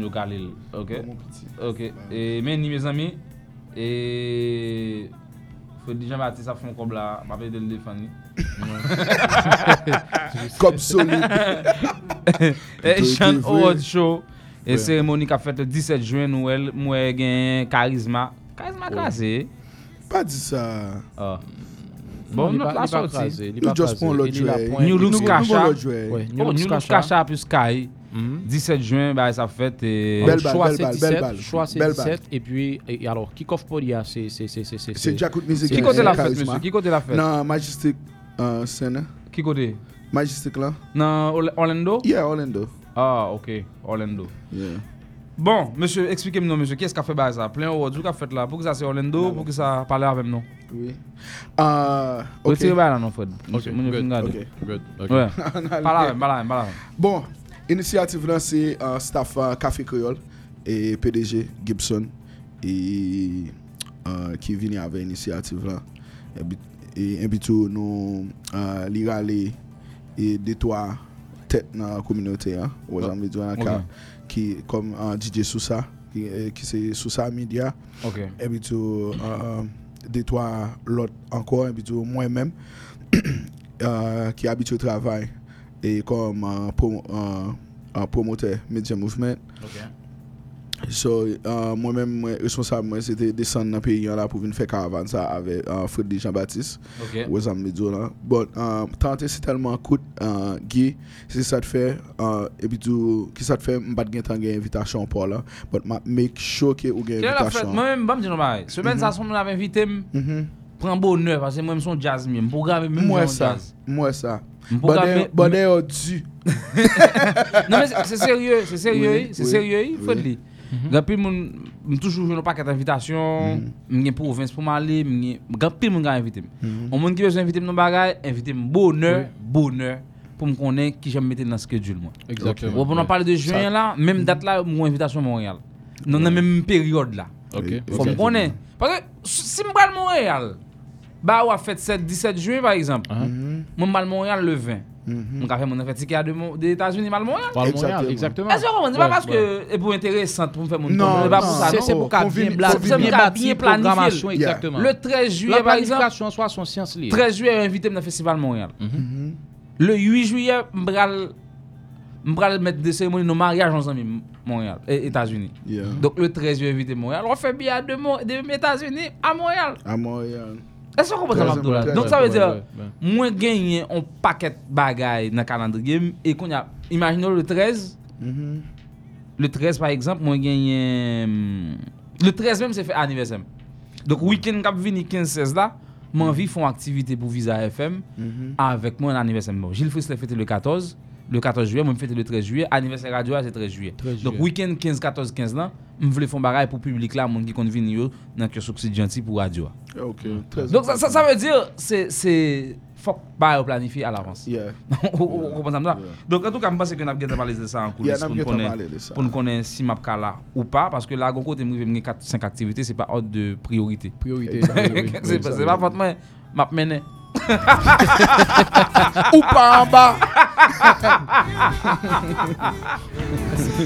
Yo galil. Ok? Ok. Et mes amis. Et... Faut dire Jean-Baptiste a fon kob la. Ma pe de le defani. [LAUGHS] Kob solide. [LAUGHS] Et Tout Chan. Award Show. Et Ouais. cérémonie qui a fait le 17 juin, nous, moi, gen Charisma. Charisma Ouais. krasé. Pas dit ça. Ah. Non, Bon, pa- la pa sorti. li Nous pa just pon jouet. point. New Looks Nous- nous Kasha. New Looks Kasha. Plus Sky. Mhm. 17 juin, bah, ça fait. et- Belle balle, choix belle c'est balle, 17, belle balle. choix c'est Belle balle. 17, et puis, et alors, kick-off podia, c'est, c'est, c'est, c'est, c'est, C'est Jacout Music. Qui côté la fête, monsieur? Qui côté la fête? Nan, Majestic euh, scène. Qui côté? Majestic là. Dans Orla- Orlando? Yeah, Orlando. Ah, ok. Orlando. Yeah. Bon, monsieur, expliquez-moi, monsieur, qu'est-ce qu'a fait bah, ça? Plein Award, qu'a fait là? Pour que ça c'est Orlando, pour que ça parle avec nous? Oui. Euh, ok. Retirez bah là, non, Fred. Ok, Monsieur, mon good, Dieu, regardez. ok. Good, ok. Ouais. [LAUGHS] A Parle le- avec, parle avec, parle avec. Bon, Inisiativ lan se uh, staff Kafe uh, Kriol e PDG Gibson e, uh, ki vini ave inisiativ lan. E bitou nou euh, li rale e detwa tet nan kominote ya. Wajan oh, ah, bidwa nan ka okay. ki kom DJ Sousa ki, ki se Sousa Media. Okay. E bitou detwa lot anko e bitou mwen men ki abitou travay. et comme un, prom un promoteur Media Movement. Okay. So, uh, mwen men mwen responsab mwen se te desen nan peyi yon la pou vin fè karavan sa ave uh, Freddy Jean-Baptiste okay. wè zanm medyo la. Bon, But, um, tante se telman kout uh, gi, se sa te fè, epi tou, ki sa te fè mbat gen tan gen invitasyon pou la. But, ma make sure ki ou gen invitasyon. Kè la fèt, mwen mwen mbam di nou bay, semen sa son mwen ave invite m, mhm. Prends bonheur, parce que moi, je suis jazz, jazz. moi ça. M'programme- Bonne bonne heure dû. [LAUGHS] Non, mais c'est- c'est sérieux, c'est sérieux, Oui, c'est oui, sérieux, il faut oui. le dire. Grand pile moun m toujours joué un paquet d'invitations, m gen province pour m'aller, m gen moun. Mhm. On moun qui veut inviter dans bagay, inviter m bonheur, bonheur pour me connaître qui j'aime mettre dans schedule moi. Exactement, Bon, pour ouais. on parler de juin Ça- là, même date là, mon invitation à Montréal. Dans la même période là. Ok. Faut me connaître. Parce que si me parle Montréal, bah ou a fait 7 17 juin par exemple. Moi me parle Montréal le 20. Mon café mon fait ticket de Mo- des États-Unis mal Montréal. Exactement. Est-ce que? C'est pas Ouais, parce ouais. que c'est pour intéressant pour me faire mon Non, pas pour ça. C'est non. c'est pour bien planifier. exactement. Le 13 juillet La par exemple, planification soit son science liée. 13 juillet invité dans le festival Montréal. Le 8 juillet, m'bral m'bral mettre des cérémonies de mariage ensemble Montréal et États-Unis. Donc le 13 juillet invité Montréal, on fait bien de États-Unis à Montréal. À Montréal. Est-ce que vous comprenez Abdoulaye? Donc ça veut dire, moins gagné un paquet de bagailles dans le calendrier et qu'on a, imaginons le 13, Mhm. le 13 par exemple, moi gagné, hum, le 13 même c'est fait anniversaire. Donc week-end cap vini 15-16 là, moi envie font activité pour Visa FM Mhm. avec moi un anniversaire. Bon, Gilles Friss l'a fêté le 14, le 14 juillet, moi me fêté le 13 juillet, anniversaire radio c'est 13 juillet. 13 Donc juillet. week-end 15 14 15 là, me voulais faire bagaille pour public là, monde qui compte venir dans que c'est gentil pour radio. Ok. Très Donc ça, ça, ça veut dire c'est c'est faut pas planifier à l'avance. Yeah. [LAUGHS] Ça? Donc en tout cas, je pense que nous avons parlé de ça en coulisses Yeah, pour connaître pour nous connaître si m'a là ou pas parce que là côté j'ai 4 5 activités, c'est pas ordre de priorité. Priorité. [LAUGHS] c'est pas pas moi m'a mené. Ou pas en bas. [LAUGHS]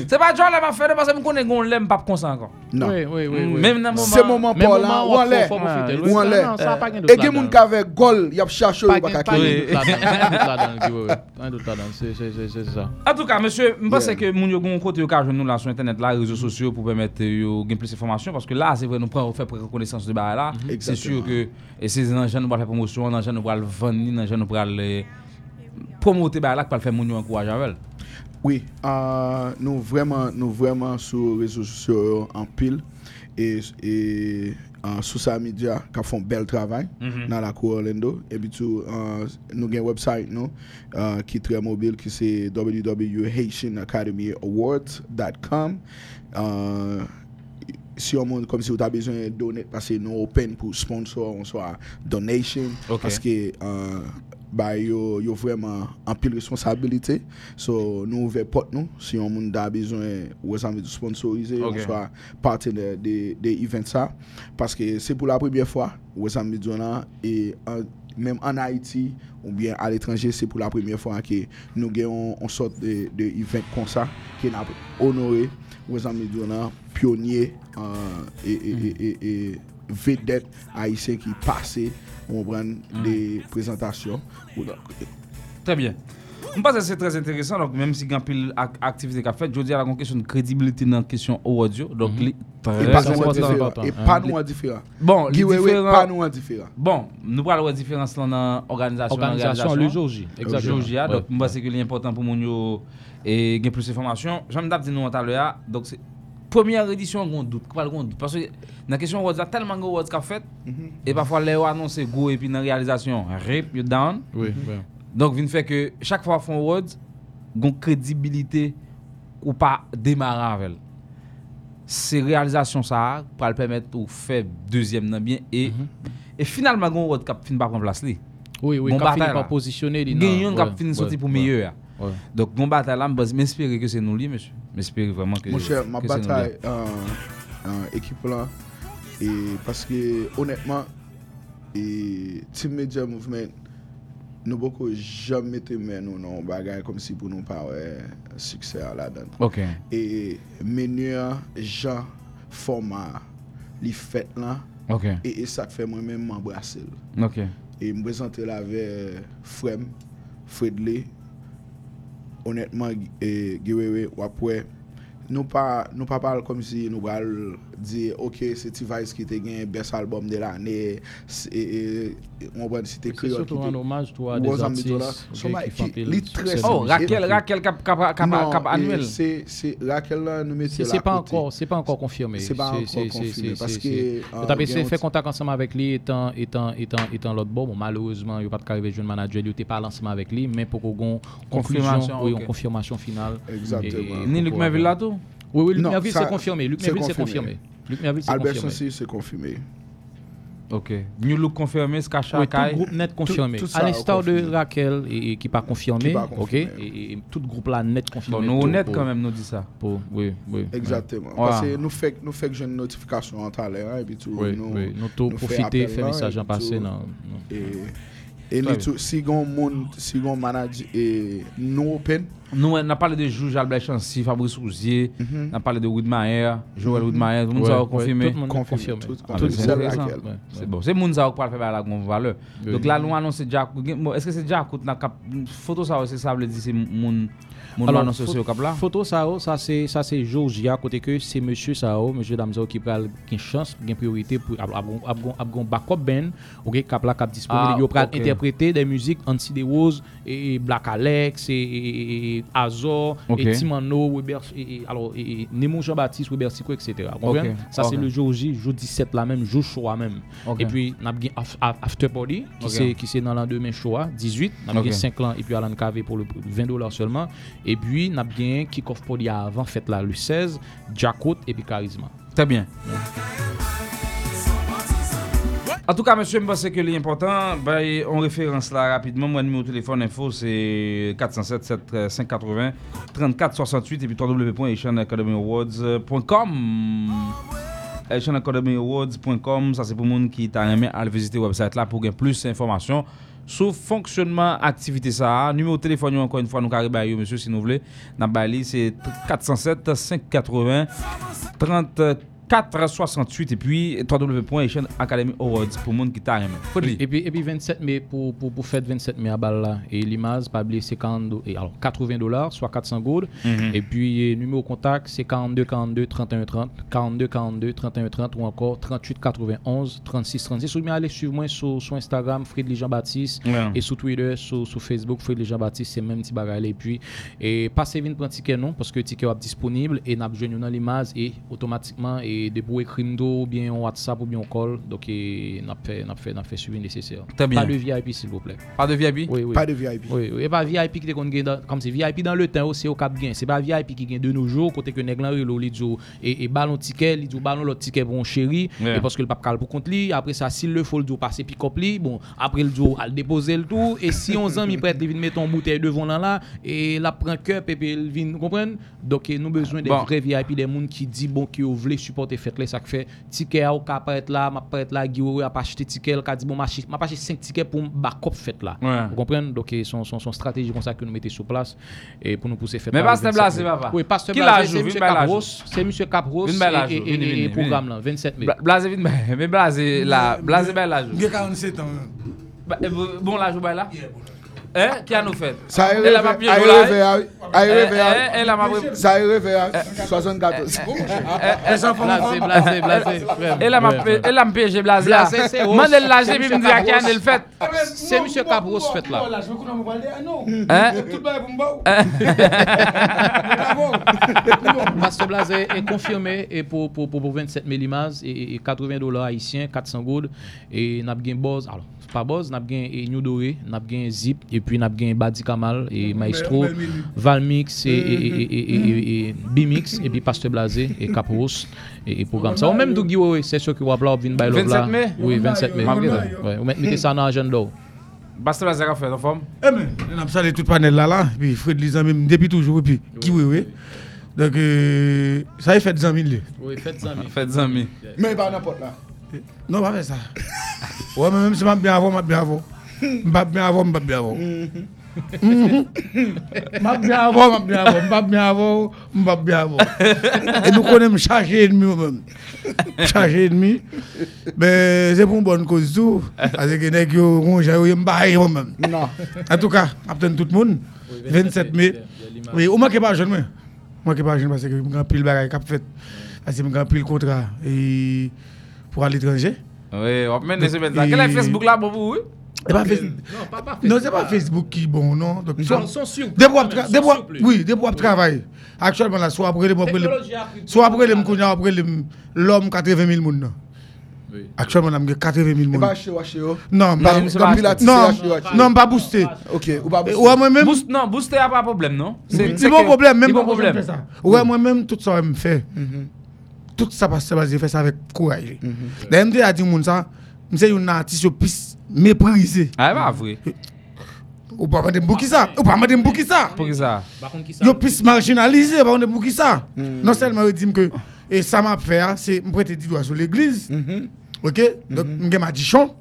C'est pas John l'a fait parce que je connais qu'on l'aime pas comme ça encore. Non. Oui, oui, oui. oui. Même dans le moment. Se moman Men pa la, moment, ou an lè, faut- faut profiter. ou an lè. Non, ça pas gen doute E gen là-dedans. moun ka ve gol, yap chache ou Pas baka pas ki. gen doute là-dedans, pas gen doute là-dedans, Guy, oui, oui. Pas gen doute là-dedans, c'est- c'est- c'est- c'est ça. En tout cas, monsieur, je pense que moun yo gon kote yo ka nous là sur internet là, réseaux sociaux pour permettre yo gain plus d'informations parce que là c'est vrai nous prend faire reconnaissance de bail là. C'est Exactement. sûr que et c'est dans gens nous va faire promotion, va le vendre, dans gens nous va le promouvoir bail là pour le faire moun yo. Oui, euh, nou vreman, nou vreman sou rezo sosyo yo an pil e, e uh, sou sa media ka fon bel travay Mhm. nan la kou Orlando e bitou uh, nou gen website nou uh, ki tre mobil ki se www.haitianacademyawards.com si yon moun kom si ou ta bezwen donet pase nou open pou sponsor on so a donation Ok. paske uh, ba yo, yo vreman an pil responsabilite so nou ouve pot nou si yon moun da bezwen ou zanvi de sponsorize Ok. on so a parte de, de, de event sa paske se pou la premiè fwa ou zanvi de nan e an, même en Haïti ou bien à l'étranger, c'est pour la première fois que nous avons une sorte de, de event comme ça qui n'a honoré amis donnant pionniers euh, et, et, et, et, et vedettes qui passaient on prend des présentations. Très bien. Je pense que c'est très intéressant. Donc, même si il y a activité qu'a fait, je dis à la question de crédibilité dans la question audio. Donc, li- très Et pas nous important. différent. Et pas nous différent. Bon, Guy li Wewe, différent- pas nous différent. Bon, nous parlons de la différence dans l'organisation. Organisation, le jour J, exactement. Le jour J. Donc, je pense que c'est important pour nous et gagner plus d'informations. J'aime d'abord dire nous tout à l'heure. Donc, c'est première édition, on doute. Pas on doute. Parce que dans la question Awards, il y a tellement de Awards qu'a fait. Et parfois, les annoncent go et puis dans la réalisation, rip, you down. Oui, oui. Donc, vient fait que chaque fois font awards, gon crédibilité ou pas démarrer avec. elle. C'est réalisation ça pour le permettre ou faire deuxième nan bien et et finalement gon award cap fin pas prendre place li. Oui, oui, Gon cap fini bataille par positionner li Gen nan- yon ouais, cap fin sorti ouais, pour ouais. meilleur. Ouais. Donc gon bataille là, m'baz- m'espérer que c'est nous monsieur. M'espérer vraiment que Mon cher, ma bataille euh, équipe là et parce que honnêtement et Team Media Movement nous beaucoup jamais mais nous non comme si pour nous pas succès à la donne. OK. Et meilleur gens format li fait là. OK. Et, et ça fait moi-même m'embrasser. OK. Et me présenter là avec Frem, Fredley. Honnêtement, ou après, nous pas nous pas comme si nous allons dire ok c'est T-Vice qui te gagné best album de l'année c'est- on va citer C'est créole surtout qui un te- hommage toi, à des de artistes très Oh, Raquel, Et- Raquel cap cap cap Non, cap et annuel. c'est c'est Raquel là nous mettons C'est là c'est pas encore, c'est pas encore confirmé. C'est pas encore c'est- confirmé c'est- parce c'est- que c'est- euh, de faire un- contact ensemble avec lui étant étant étant étant l'autre bon, malheureusement, il pas de arriver jeune manager, il était pas lancement avec lui, mais pour Confirmation, oui, ok. une confirmation finale. Exactement. Ni Luc pouvoir Merville voir. Tout Oui, oui, Luc Non, Merville c'est confirmé. Luc Merville c'est confirmé. confirmé. Luc Merville c'est Albert confirmé. Sensi c'est confirmé. OK. New Look confirmé, Skacha Oui, tout Kai. groupe net confirmé. tout ça à l'instar de. Raquel et, et qui pas confirmé, Qui pas ok, confirmé. et, et tout groupe là net Bon, confirmé. nous tout honnête pour- quand même nous dit ça. Pour, oui, oui. Exactement. Ouais. Parce que nous fait nous fait que j'ai une notification en talent et puis tout Oui, nous oui, nous tout profiter, faire là, message et en passé, tout. non, non. Et et li tout si gon monde si gon manager et nous open Nous, on a parlé de Jules Albert Chancy, Fabrice Rousier, Mhm. on a parlé de Woodmayer, Joël Woodmayer, tout le monde a confirmé. tout le monde a Confirmé, confirmé. tout Ah, c'est C'est C'est bon. C'est qui parle faire la grande valeur. Oui. Donc là, nous annonce Jack. Est-ce que c'est Jack ou n'a cap photo ça aussi ça veut dire c'est moun moun Alors, annonce aussi au cap là? Photo ça, ça c'est ça c'est Georgia côté que c'est monsieur ça, oh, monsieur Damzao qui pral qui chance, qui priorité pour ab- ab- ab- ab- ab- backup band, OK, cap là cap disponible, Ah, ok. interpréter des musiques Anti de Rose et Black Alex et, et, Azor et Timano, Weber et, et- alors et, et Nemo Jean-Baptiste, Weber Sico etc. Comprenez? Ok, Ça c'est le jour J, jour 17 là même, jour choix même. Et puis af- af- after party qui c'est dans l'an demain choix 18, n'a Ok. bien 5 ans et puis Alan KV pour le 20 dollars seulement et puis n'a bien kick-off party avant fête là le 16, Jackot et puis Charisma. Très bien. En tout cas, monsieur, je pense que l'important, ben, on référence là rapidement. Mon numéro de téléphone info, c'est 407 7 580 34 68 et puis www.asianacademyawards.com. asianacademyawards.com, ça c'est pour les gens qui t'a aimé à visiter le website là pour gagner plus d'informations sur fonctionnement activité ça. Numéro de téléphone encore une fois nous carré ba yo monsieur si nous voulez. N'a ba li c'est 407 580 34 68 et puis www.academy awards pour monde qui t'a aimé. Le. Et puis, et puis 27 mai, pour, pour, pour fête 27 mai à balle là, et l'image, pas oublier, c'est 40 et alors 80 dollars, soit 400 gold. Mhm. Et puis, eh, numéro contact, c'est 42 42 31 30, 42 42 31 30 ou encore 38 91 36 36. Ou bien allez suivre moi sur, sur Instagram, Frédéric Jean-Baptiste, et sur Twitter, sur, sur Facebook, Frédéric Jean-Baptiste, c'est même petit bagage. Et puis, et passez vite ticket non, parce que ticket est disponible et n'a besoin dans l'image et automatiquement, et de pour écrire ou bien en WhatsApp ou bien en call. Donc, et n'a fait, n'a fait, n'a fait suivi nécessaire. Très bien. Pas de VIP, s'il vous plaît. Pas de VIP Oui, oui. Pas de VIP. Oui, oui. Et pas VIP qui te kon gen dans- comme c'est VIP dans le temps aussi au cap gain. C'est pas VIP qui gagne de nos jours côté que nèg relo li djo et, et ballon ticket, li djo ballon l'autre ticket pour un chéri et parce que le pape cal pour compte li, après ça s'il le faut le djo passer pick up li, bon, après le djo al déposer le tout et si on ans mi prête li vinn mettre en bouteille devant là là et la prend cup et puis il vinn comprendre. Donc nous besoin des Bon. vrais VIP des moun qui dit bon qui voulez supporter fête là ça fait ticket a ou ka paraître là, m'a paraître là Guillaume a pas acheté ticket, ka dit bon m'a m'a pas acheté 5 tickets pour backup fête là. Ouais. Vous comprenez? Donc son, son, son stratégie comme ça que nous mettons sur place et pour nous pousser faire Mais Pasteur Blasé, papa. Oui, Pasteur Blasé, c'est monsieur Capros, c'est monsieur Capros et, et, programme là 27 mai. Bla- Blasé vite, mais Blasé là, Blasé ben là. J'ai 47 ans. Bon- là, joue ben là. Hein? Qui a nous fait? Ça a Elle a ma rêvé, pied a joue là, rêvé, hein? a Eh, rêvé, eh, Elle a ma Ça a rêvé, 74. Les enfants Blasé, blasé, blasé. Elle a ma Ouais, elle a me piégé Blasé Mandel Ross. l'âge C'est puis me dit à qui elle le fait. C'est monsieur Capros fait là. Je veux qu'on en parle. Non. Hein? Tout le bail pour me battre. Pasteur Blasé est confirmé et pour, pour, pour, pour 27 mai Limaz et, et 80 dollars haïtiens, 400 gold et n'a bien Boz. Alors, c'est pas Boz, n'a bien et New Doré, n'a bien Zip et puis n'a bien Badi Kamal et Maestro, Bel- Bel- Valmix et, et, et, et, et, et, et Bimix et puis Pasteur Blasé et Capros et, et programme ça. Ou même Dougi, oui, c'est sûr que vous appelez Vin Bailov 27 là. mai? Oui, 27 mai. Vous mettez ça dans l'agenda. Pasteur Blasé a fait en forme? Eh mais, on a salé tout panel là là, puis Fred Lisa même depuis toujours, et puis qui oui oui. Donc euh, ça y fait 10 000 là. Oui, faites ça. [LAUGHS] Faites amis. Mais pas n'importe là. Non, pas faire ça. Ouais, mais même si je bien avant, je bien avant. Je bien avant, je bien avant. Je bien avant, je bien avant. Je bien avant, je bien avant. Et nous connaissons charger ennemi même. Charger ennemi. Mais c'est pour une bonne cause tout. Parce que les gens ont j'ai un même. Non. En tout cas, attends tout le monde. 27 mai. Oui, que pas jeune moi. Moi qui pas jeune parce que je suis pile bagaille cap fait. Parce que je suis pile contrat et pour à l'étranger. Oui, on mène des semaines. Et- Quel est Facebook là pour vous? oui? C'est pas Facebook. Non, pas, pas Non, c'est pas Facebook qui est bon, non. Donc, Ils sont- sont sur- Des bois, des bois, plus. oui, des bois de travail. Actuellement, là, soit après les après les- soit après les après les l'homme 80 000 moun. non. Actuellement, on a 80 000 Et moun. pas chez Wachio. Non, pas, Pilates, non, Wachio. non, pas booster. Ok, ou pas Ouais, moi-même. Boost- Non, booster a pas de problème, non? C'est mon problème, même C'est pas mon problème. Ouais, moi-même, tout ça, je me fait. Tout ça, parce que je fais ça avec courage. D'ailleurs, je dis à tout le monde ça, je suis un artiste qui mépriser. Ah, pas vrai. [LAUGHS] Ou pas me pour qui ça? Ou pas me pour qui ça? Pour qui ça? Yo puisse marginaliser, par contre, pour qui ça Non seulement je dis que et ça m'a fait, hein, c'est me prêter du doigt sur l'église. Ok? Donc, je ma dichon.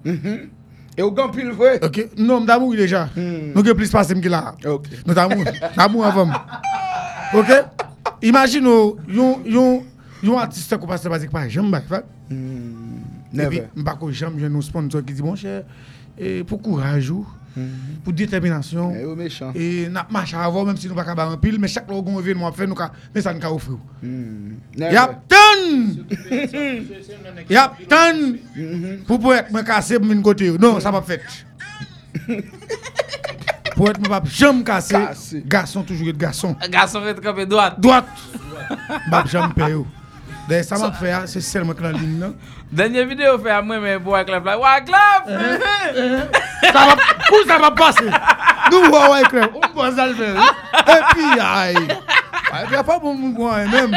Et au grand pile vrai? Ok? Non, je d'amour déjà. Donc, je plus passer que là. Ok. Non, d'amour. D'amour avant. Ok? Imagine, oh, yon, yon, yon artiste qui passe basique par exemple, bah, fait. Et puis, Never. m'pas ko jamais j'ai un sponsor qui dit mon cher, et pour courage ou, pour détermination. Et au méchant. Et n'a marche avant même si nous pas capable en pile mais chaque fois qu'on événement fait nous mais ça nous ka offrir. Y a tonne. [LAUGHS] Y a tonne pour pour être me casser pour mon côté. Non, ça pas fait. [LAUGHS] Pour être me pas jamais casser. Garçon toujours être garçon. Garçon est campé droite. Droite. Pas jamais payer. D'ailleurs [LAUGHS] ça m'a fait c'est seulement que la ligne non? Denye video fe a mwen men pou Wyclef la. Wyclef! Pou sa pa pase? Nou wè Wyclef. Ou mwen salve. E pi ay. Wyclef pa pou mwen gwen mèm.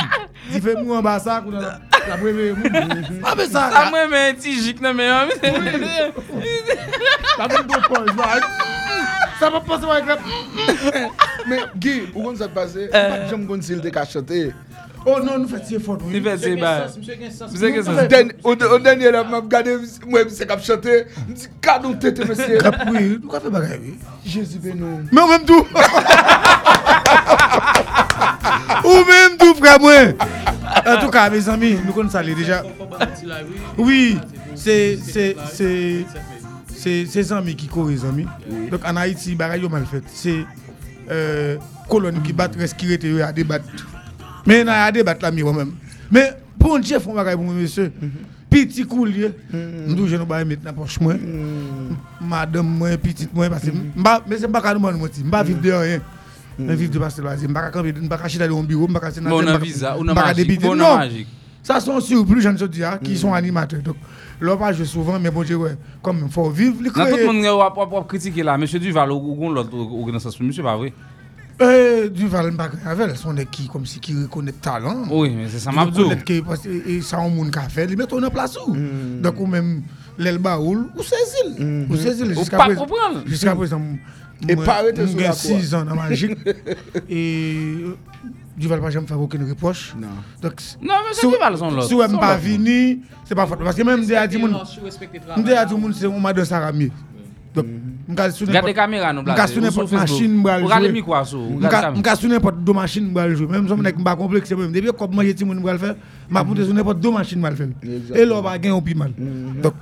Di fe mwen basa kou nan la breve mwen. A mwen sa. A mwen men ti jik nan men yon. Sa mwen do poj. Sa pa pase Wyclef. Men, Guy, ou kon sa te pase? Jom kon sil te ka chote. E. Oh non, nous faisons fort. Il fait c'est bah. Monsieur Gensens. Den- Au au dernier, là, m'a regardé, moi, c'est cap chanter. Je dis, cadeau tête, monsieur. Cap, oui, nous avons fait bagaille, oui. Jésus, ben non. Mais on même tout. [LAUGHS] Ou même tout, frère, moi. En tout cas, mes amis, nous connaissons ça déjà. Oui, c'est c'est c'est c'est c'est amis qui courent les amis. Donc en Haïti, bagaille yo mal fait. C'est euh colonne qui bat respirer te à débattre. Mais na à débattre là moi même. Mais bon Dieu font bagaille pour moi monsieur. Petit coulier. Nous je nous mettre dans poche moi. Madame moi petite moi parce que mais c'est pas demander ti. M'ba vivre de rien. Mais vivre de passer loisir, m'ba ka camper, m'ba ka chita dans bureau, a m'ba ka- visa, on a magique, on a magique. Ça sont surplus, j'en dis ah, qui sont animateurs. Donc, pas jouer souvent, mais bon Dieu, ouais, comme il faut vivre, Dans tout le monde a pas pas critiquer là, monsieur Duval ou l'autre organisation, monsieur pas vrai. Euh, Duval Mbak, avec son qui comme si qui reconnaît talent. Oui, mais c'est ça Qui m'a dit. reconnaît que parce que et ça on monde qu'a fait, ils mettent en place où? Donc ou même l'aile baoul ou saisil. Ou saisil Ou jusqu'à pas présent. Jusqu'à présent. Et pas arrêter sur la 6 croix. ans dans magique [LAUGHS] et euh, Duval pas jamais faire aucune reproche. Non. Donc Non, mais c'est Duval son l'autre. Si Son pas venu, c'est pas faute parce que même des le monde M'dé à tout le monde c'est on m'a de Saramier. Donc sou Gardez caméra nous M'ka placer. sou n'importe machine regardez micro n'importe deux machines m'bral jouer. Même si m'nek m'pa complexe même depuis comme manger ti moun faire, m'a monter sur n'importe deux machines m'bral faire. Et là pas gain au pi mal. Donc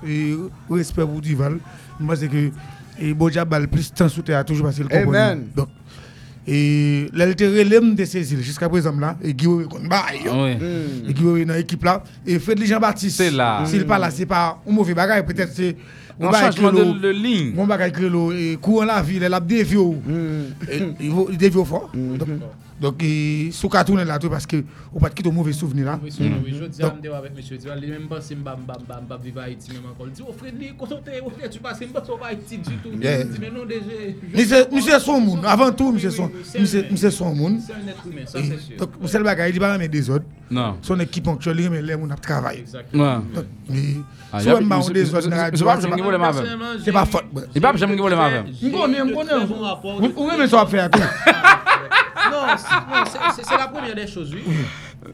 respect pour Duval. Moi c'est que et Boja bal plus temps sous terre toujours parce qu'il comprend. Amen. Donc et l'altéré de saisir jusqu'à présent là et Guillaume kon bail. Oui. Et Guillaume dans l'équipe là et Frédéric Jean-Baptiste. S'il pas là, c'est pas un mauvais bagage peut-être c'est Un changement de- ligne. On va le courant la ville, elle a dévié. au- et Il dévie au fort. Donc, sous qu'à tourner là tout parce que on pas quitter un mauvais souvenir là. Oui, oui, oui, je dis à Mdéo avec monsieur Duval, il même pas si m'ba m'ba m'ba m'ba vivre à Haïti même encore. Il dit, oh Freddy, quand on t'est, on tu passes, m'ba sauver Haïti du tout. Yeah. Il dit, mais non, déjà. je- Monsieur monsieur son monde avant tout monsieur son monsieur monsieur son monde. C'est un être humain, ça c'est sûr. Donc c'est le bagage, il dit pas mettre des autres. Non. Son équipe ponctuelle, remet les a. Donc mais Ah, soit on monsieur- des monsieur- autres monsieur- radio, monsieur- c'est monsieur- pas- monsieur- c'est pas faute. Je je ça faire tout. Non, c'est- la première des choses, oui.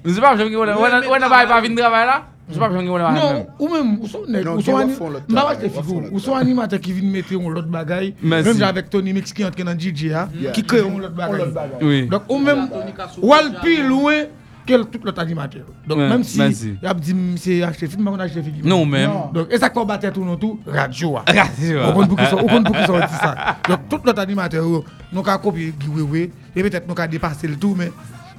Monsieur pas jamais voler. Ouais, mais On n'a pas venir travailler là. Je pas jamais voler ma Non, femme. ou même, ou sont nèg, Non, ou qui sont va ani- font l'autre M'ba travail, acheter va font figou, ou sont animateurs qui viennent mettre un l'autre bagaille. Merci. Même avec Tony Mix qui entre dans DJ hein, Yeah. qui crée un l'autre bagaille. Oui. Donc ou même ou al plus loin que le- tout l'autre animateur. Donc Ouais, même si y a dit c'est acheter film, on acheter film. Non, même. Donc et ça combattait tout non tout? Radio. ah. [LAUGHS] Radio, ah. On compte pour qui ça, on compte pour qui ça dit ça. Donc tout l'autre animateur yo, nous ka copier Guy Wewe et peut-être nous ka dépasser le tout mais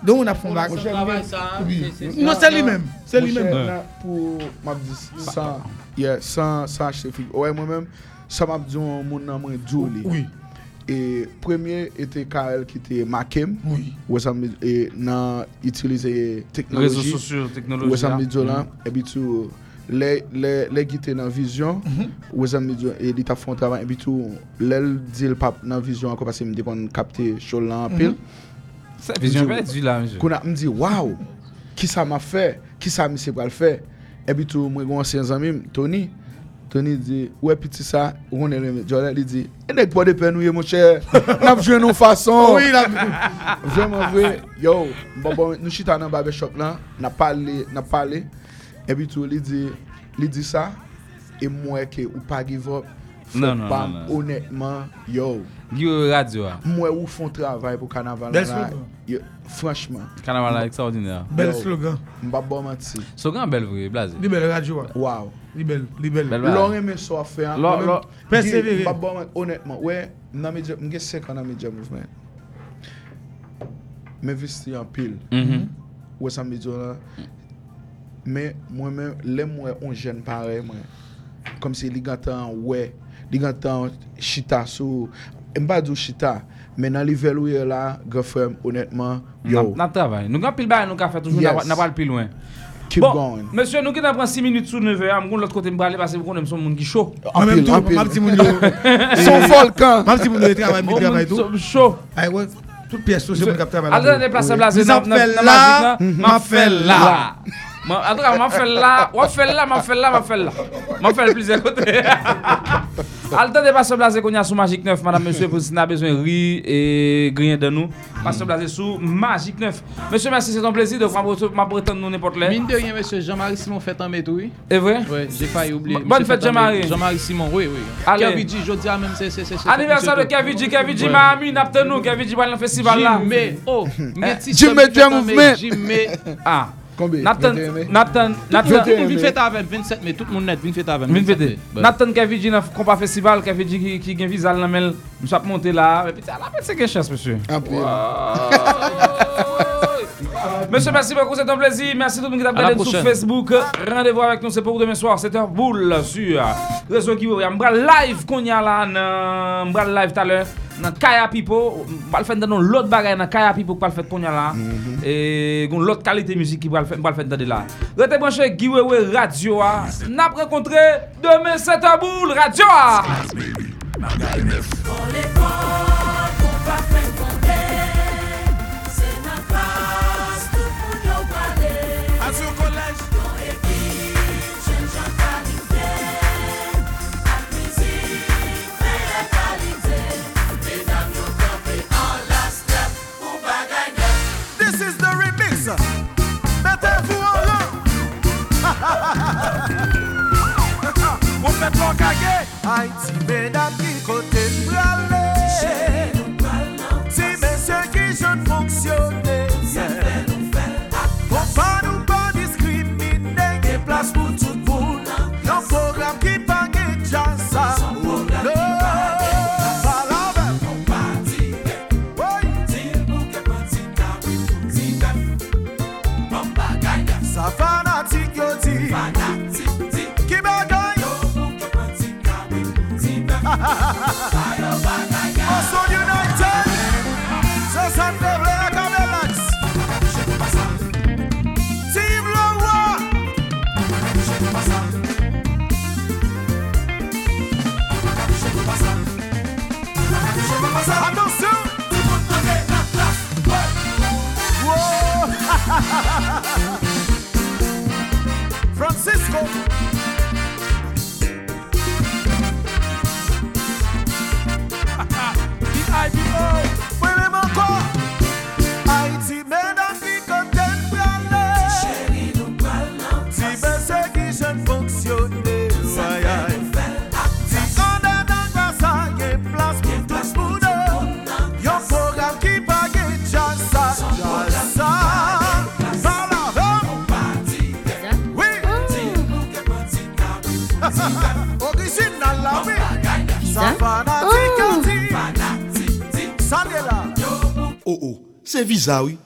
donc on a fait un bagage. travail, ça, Oui. c'est- c'est- Non, c'est lui-même, c'est Mon lui-même. Pour m'a dit sans yeah, sans sans acheter film. Ouais moi-même ça m'a dit un monde nan moi Jolie. Oui. Et premier était Karel qui était Makem. Oui. Où ça me et nan utiliser technologie. Réseaux sociaux, technologie, Où ça me là. dit là et puis tout les les les dans vision où ça me dit et il t'a fait un travail et puis tout l'aile dit le pape dans vision encore parce que me dit qu'on capter chaud là en pile. Mhm. Ça, vision perdue, là, monsieur. Qu'on a me dit waouh, qui ça m'a fait, qui ça monsieur va le faire. Et puis tout moi gon ancien ami Tony Tony dit ouais petit ça on est le Jordan il dit et nèg pas de peine nous mon cher. N'a joué nos façon. Oui, là. Vraiment vrai. Yo, bon bon nous chita dans barbershop là, n'a parlé, n'a parlé. Et puis tout il dit il dit ça et moi que ou pas give up. Non, non, pas- non, non. Honnêtement, yo. Guy Radio. ah. Moi ou font travail pour carnaval là. yo, Franchman. Kanavala ekstraordinèr. Bel slogan. Mbap bon mati. Slogan bel vwe, blaze. Li bel radyo wak. Waw. Li bel, li bel. Lore men so a fe an. Lore, lore. Persevere. Mbap bon mati, honètman. We, mge sek an amidja mouvment. Me visti an pil. We sa midjo la. Me, mwen men, le mwen on jen pare mwen. Kom se li gantan we, li gantan chita sou. Mba djou chita. Mba djou chita. Où est là, grand frère, honnêtement, yo. N'a travail. Nous avons pile bail, nous avons fait toujours, Yes. n'a pas le plus loin. Keep bon, going. Monsieur, nous avons pris 6 minutes sous 9 heures. Je vais l'autre côté me parler parce que vous connaissez son monde qui chaud. En même temps, ma petit moun yo. Son volcan. Ma petit moun yo il Bon, travaille moun tout. Chaud. Ay ouais, toute pièce sociale mon cap travail. Allez, déplacez là, c'est Nous a dans- dans- fait dans là, magique, là. m'a. Mwen- tout mwen fè la, mwen fè la, mwen fè la, mwen fè la. Mwen fè le plusieurs côtés. Al temps de Pasteur Blasé qu'on y a sous Magique 9, madame, monsieur, pour si n'a besoin de riz et grien de nous. Pasteur Blasé sous Magique 9. Monsieur, merci, c'est un plaisir de m'a prétendre nous n'importe là. Mine de rien, monsieur, Jean-Marie Simon fait un métou, oui. C'est vrai? Ouais, j'ai failli oublier. Bonne Monsieur fête, Jean-Marie. Jean-Marie Simon, oui, oui. Allez. Kevin je dis à même, c'est, c'est, c'est. Anniversaire de monsieur Kevin G, Kevin G, Ouais. Miami, napte nous, Kevin G, dans le festival là. Jimmy, oh, Eh, Movement. Jimmy. Ah. Combien? Nathan, 21 mai? Nathan, Tout Nathan. le monde vient fêter avec 27 mai, tout le monde net Vin 27 fete. Ouais. Nathan Kevin G dans le compas festival, Kevin G qui, qui gen visa nan mel, monte là. Et puis, la bête, c'est quelle chance, monsieur. [LAUGHS] Monsieur, merci beaucoup, c'est un plaisir. Merci tout le monde qui t'a sur. Facebook. Rendez-vous avec nous, c'est pour demain soir, 7h boule sur réseau qui est Mbra live qu'on y a là, live tout à l'heure, dans Kaya Pipo. Mbra le faire dans l'autre bagaille dans Kaya Pipo qu'on va le faire qu'on y a là. Et gon l'autre qualité musique qui va le faire, dans là. Restez branchés, Guy Wewe Radio. a. N'a rencontré demain 7h boule Radio. Suisse. Mettez-vous en rang. [LAUGHS] Vous faites mon caguer. Haïti, mesdames, qui côté de fanatique a dit.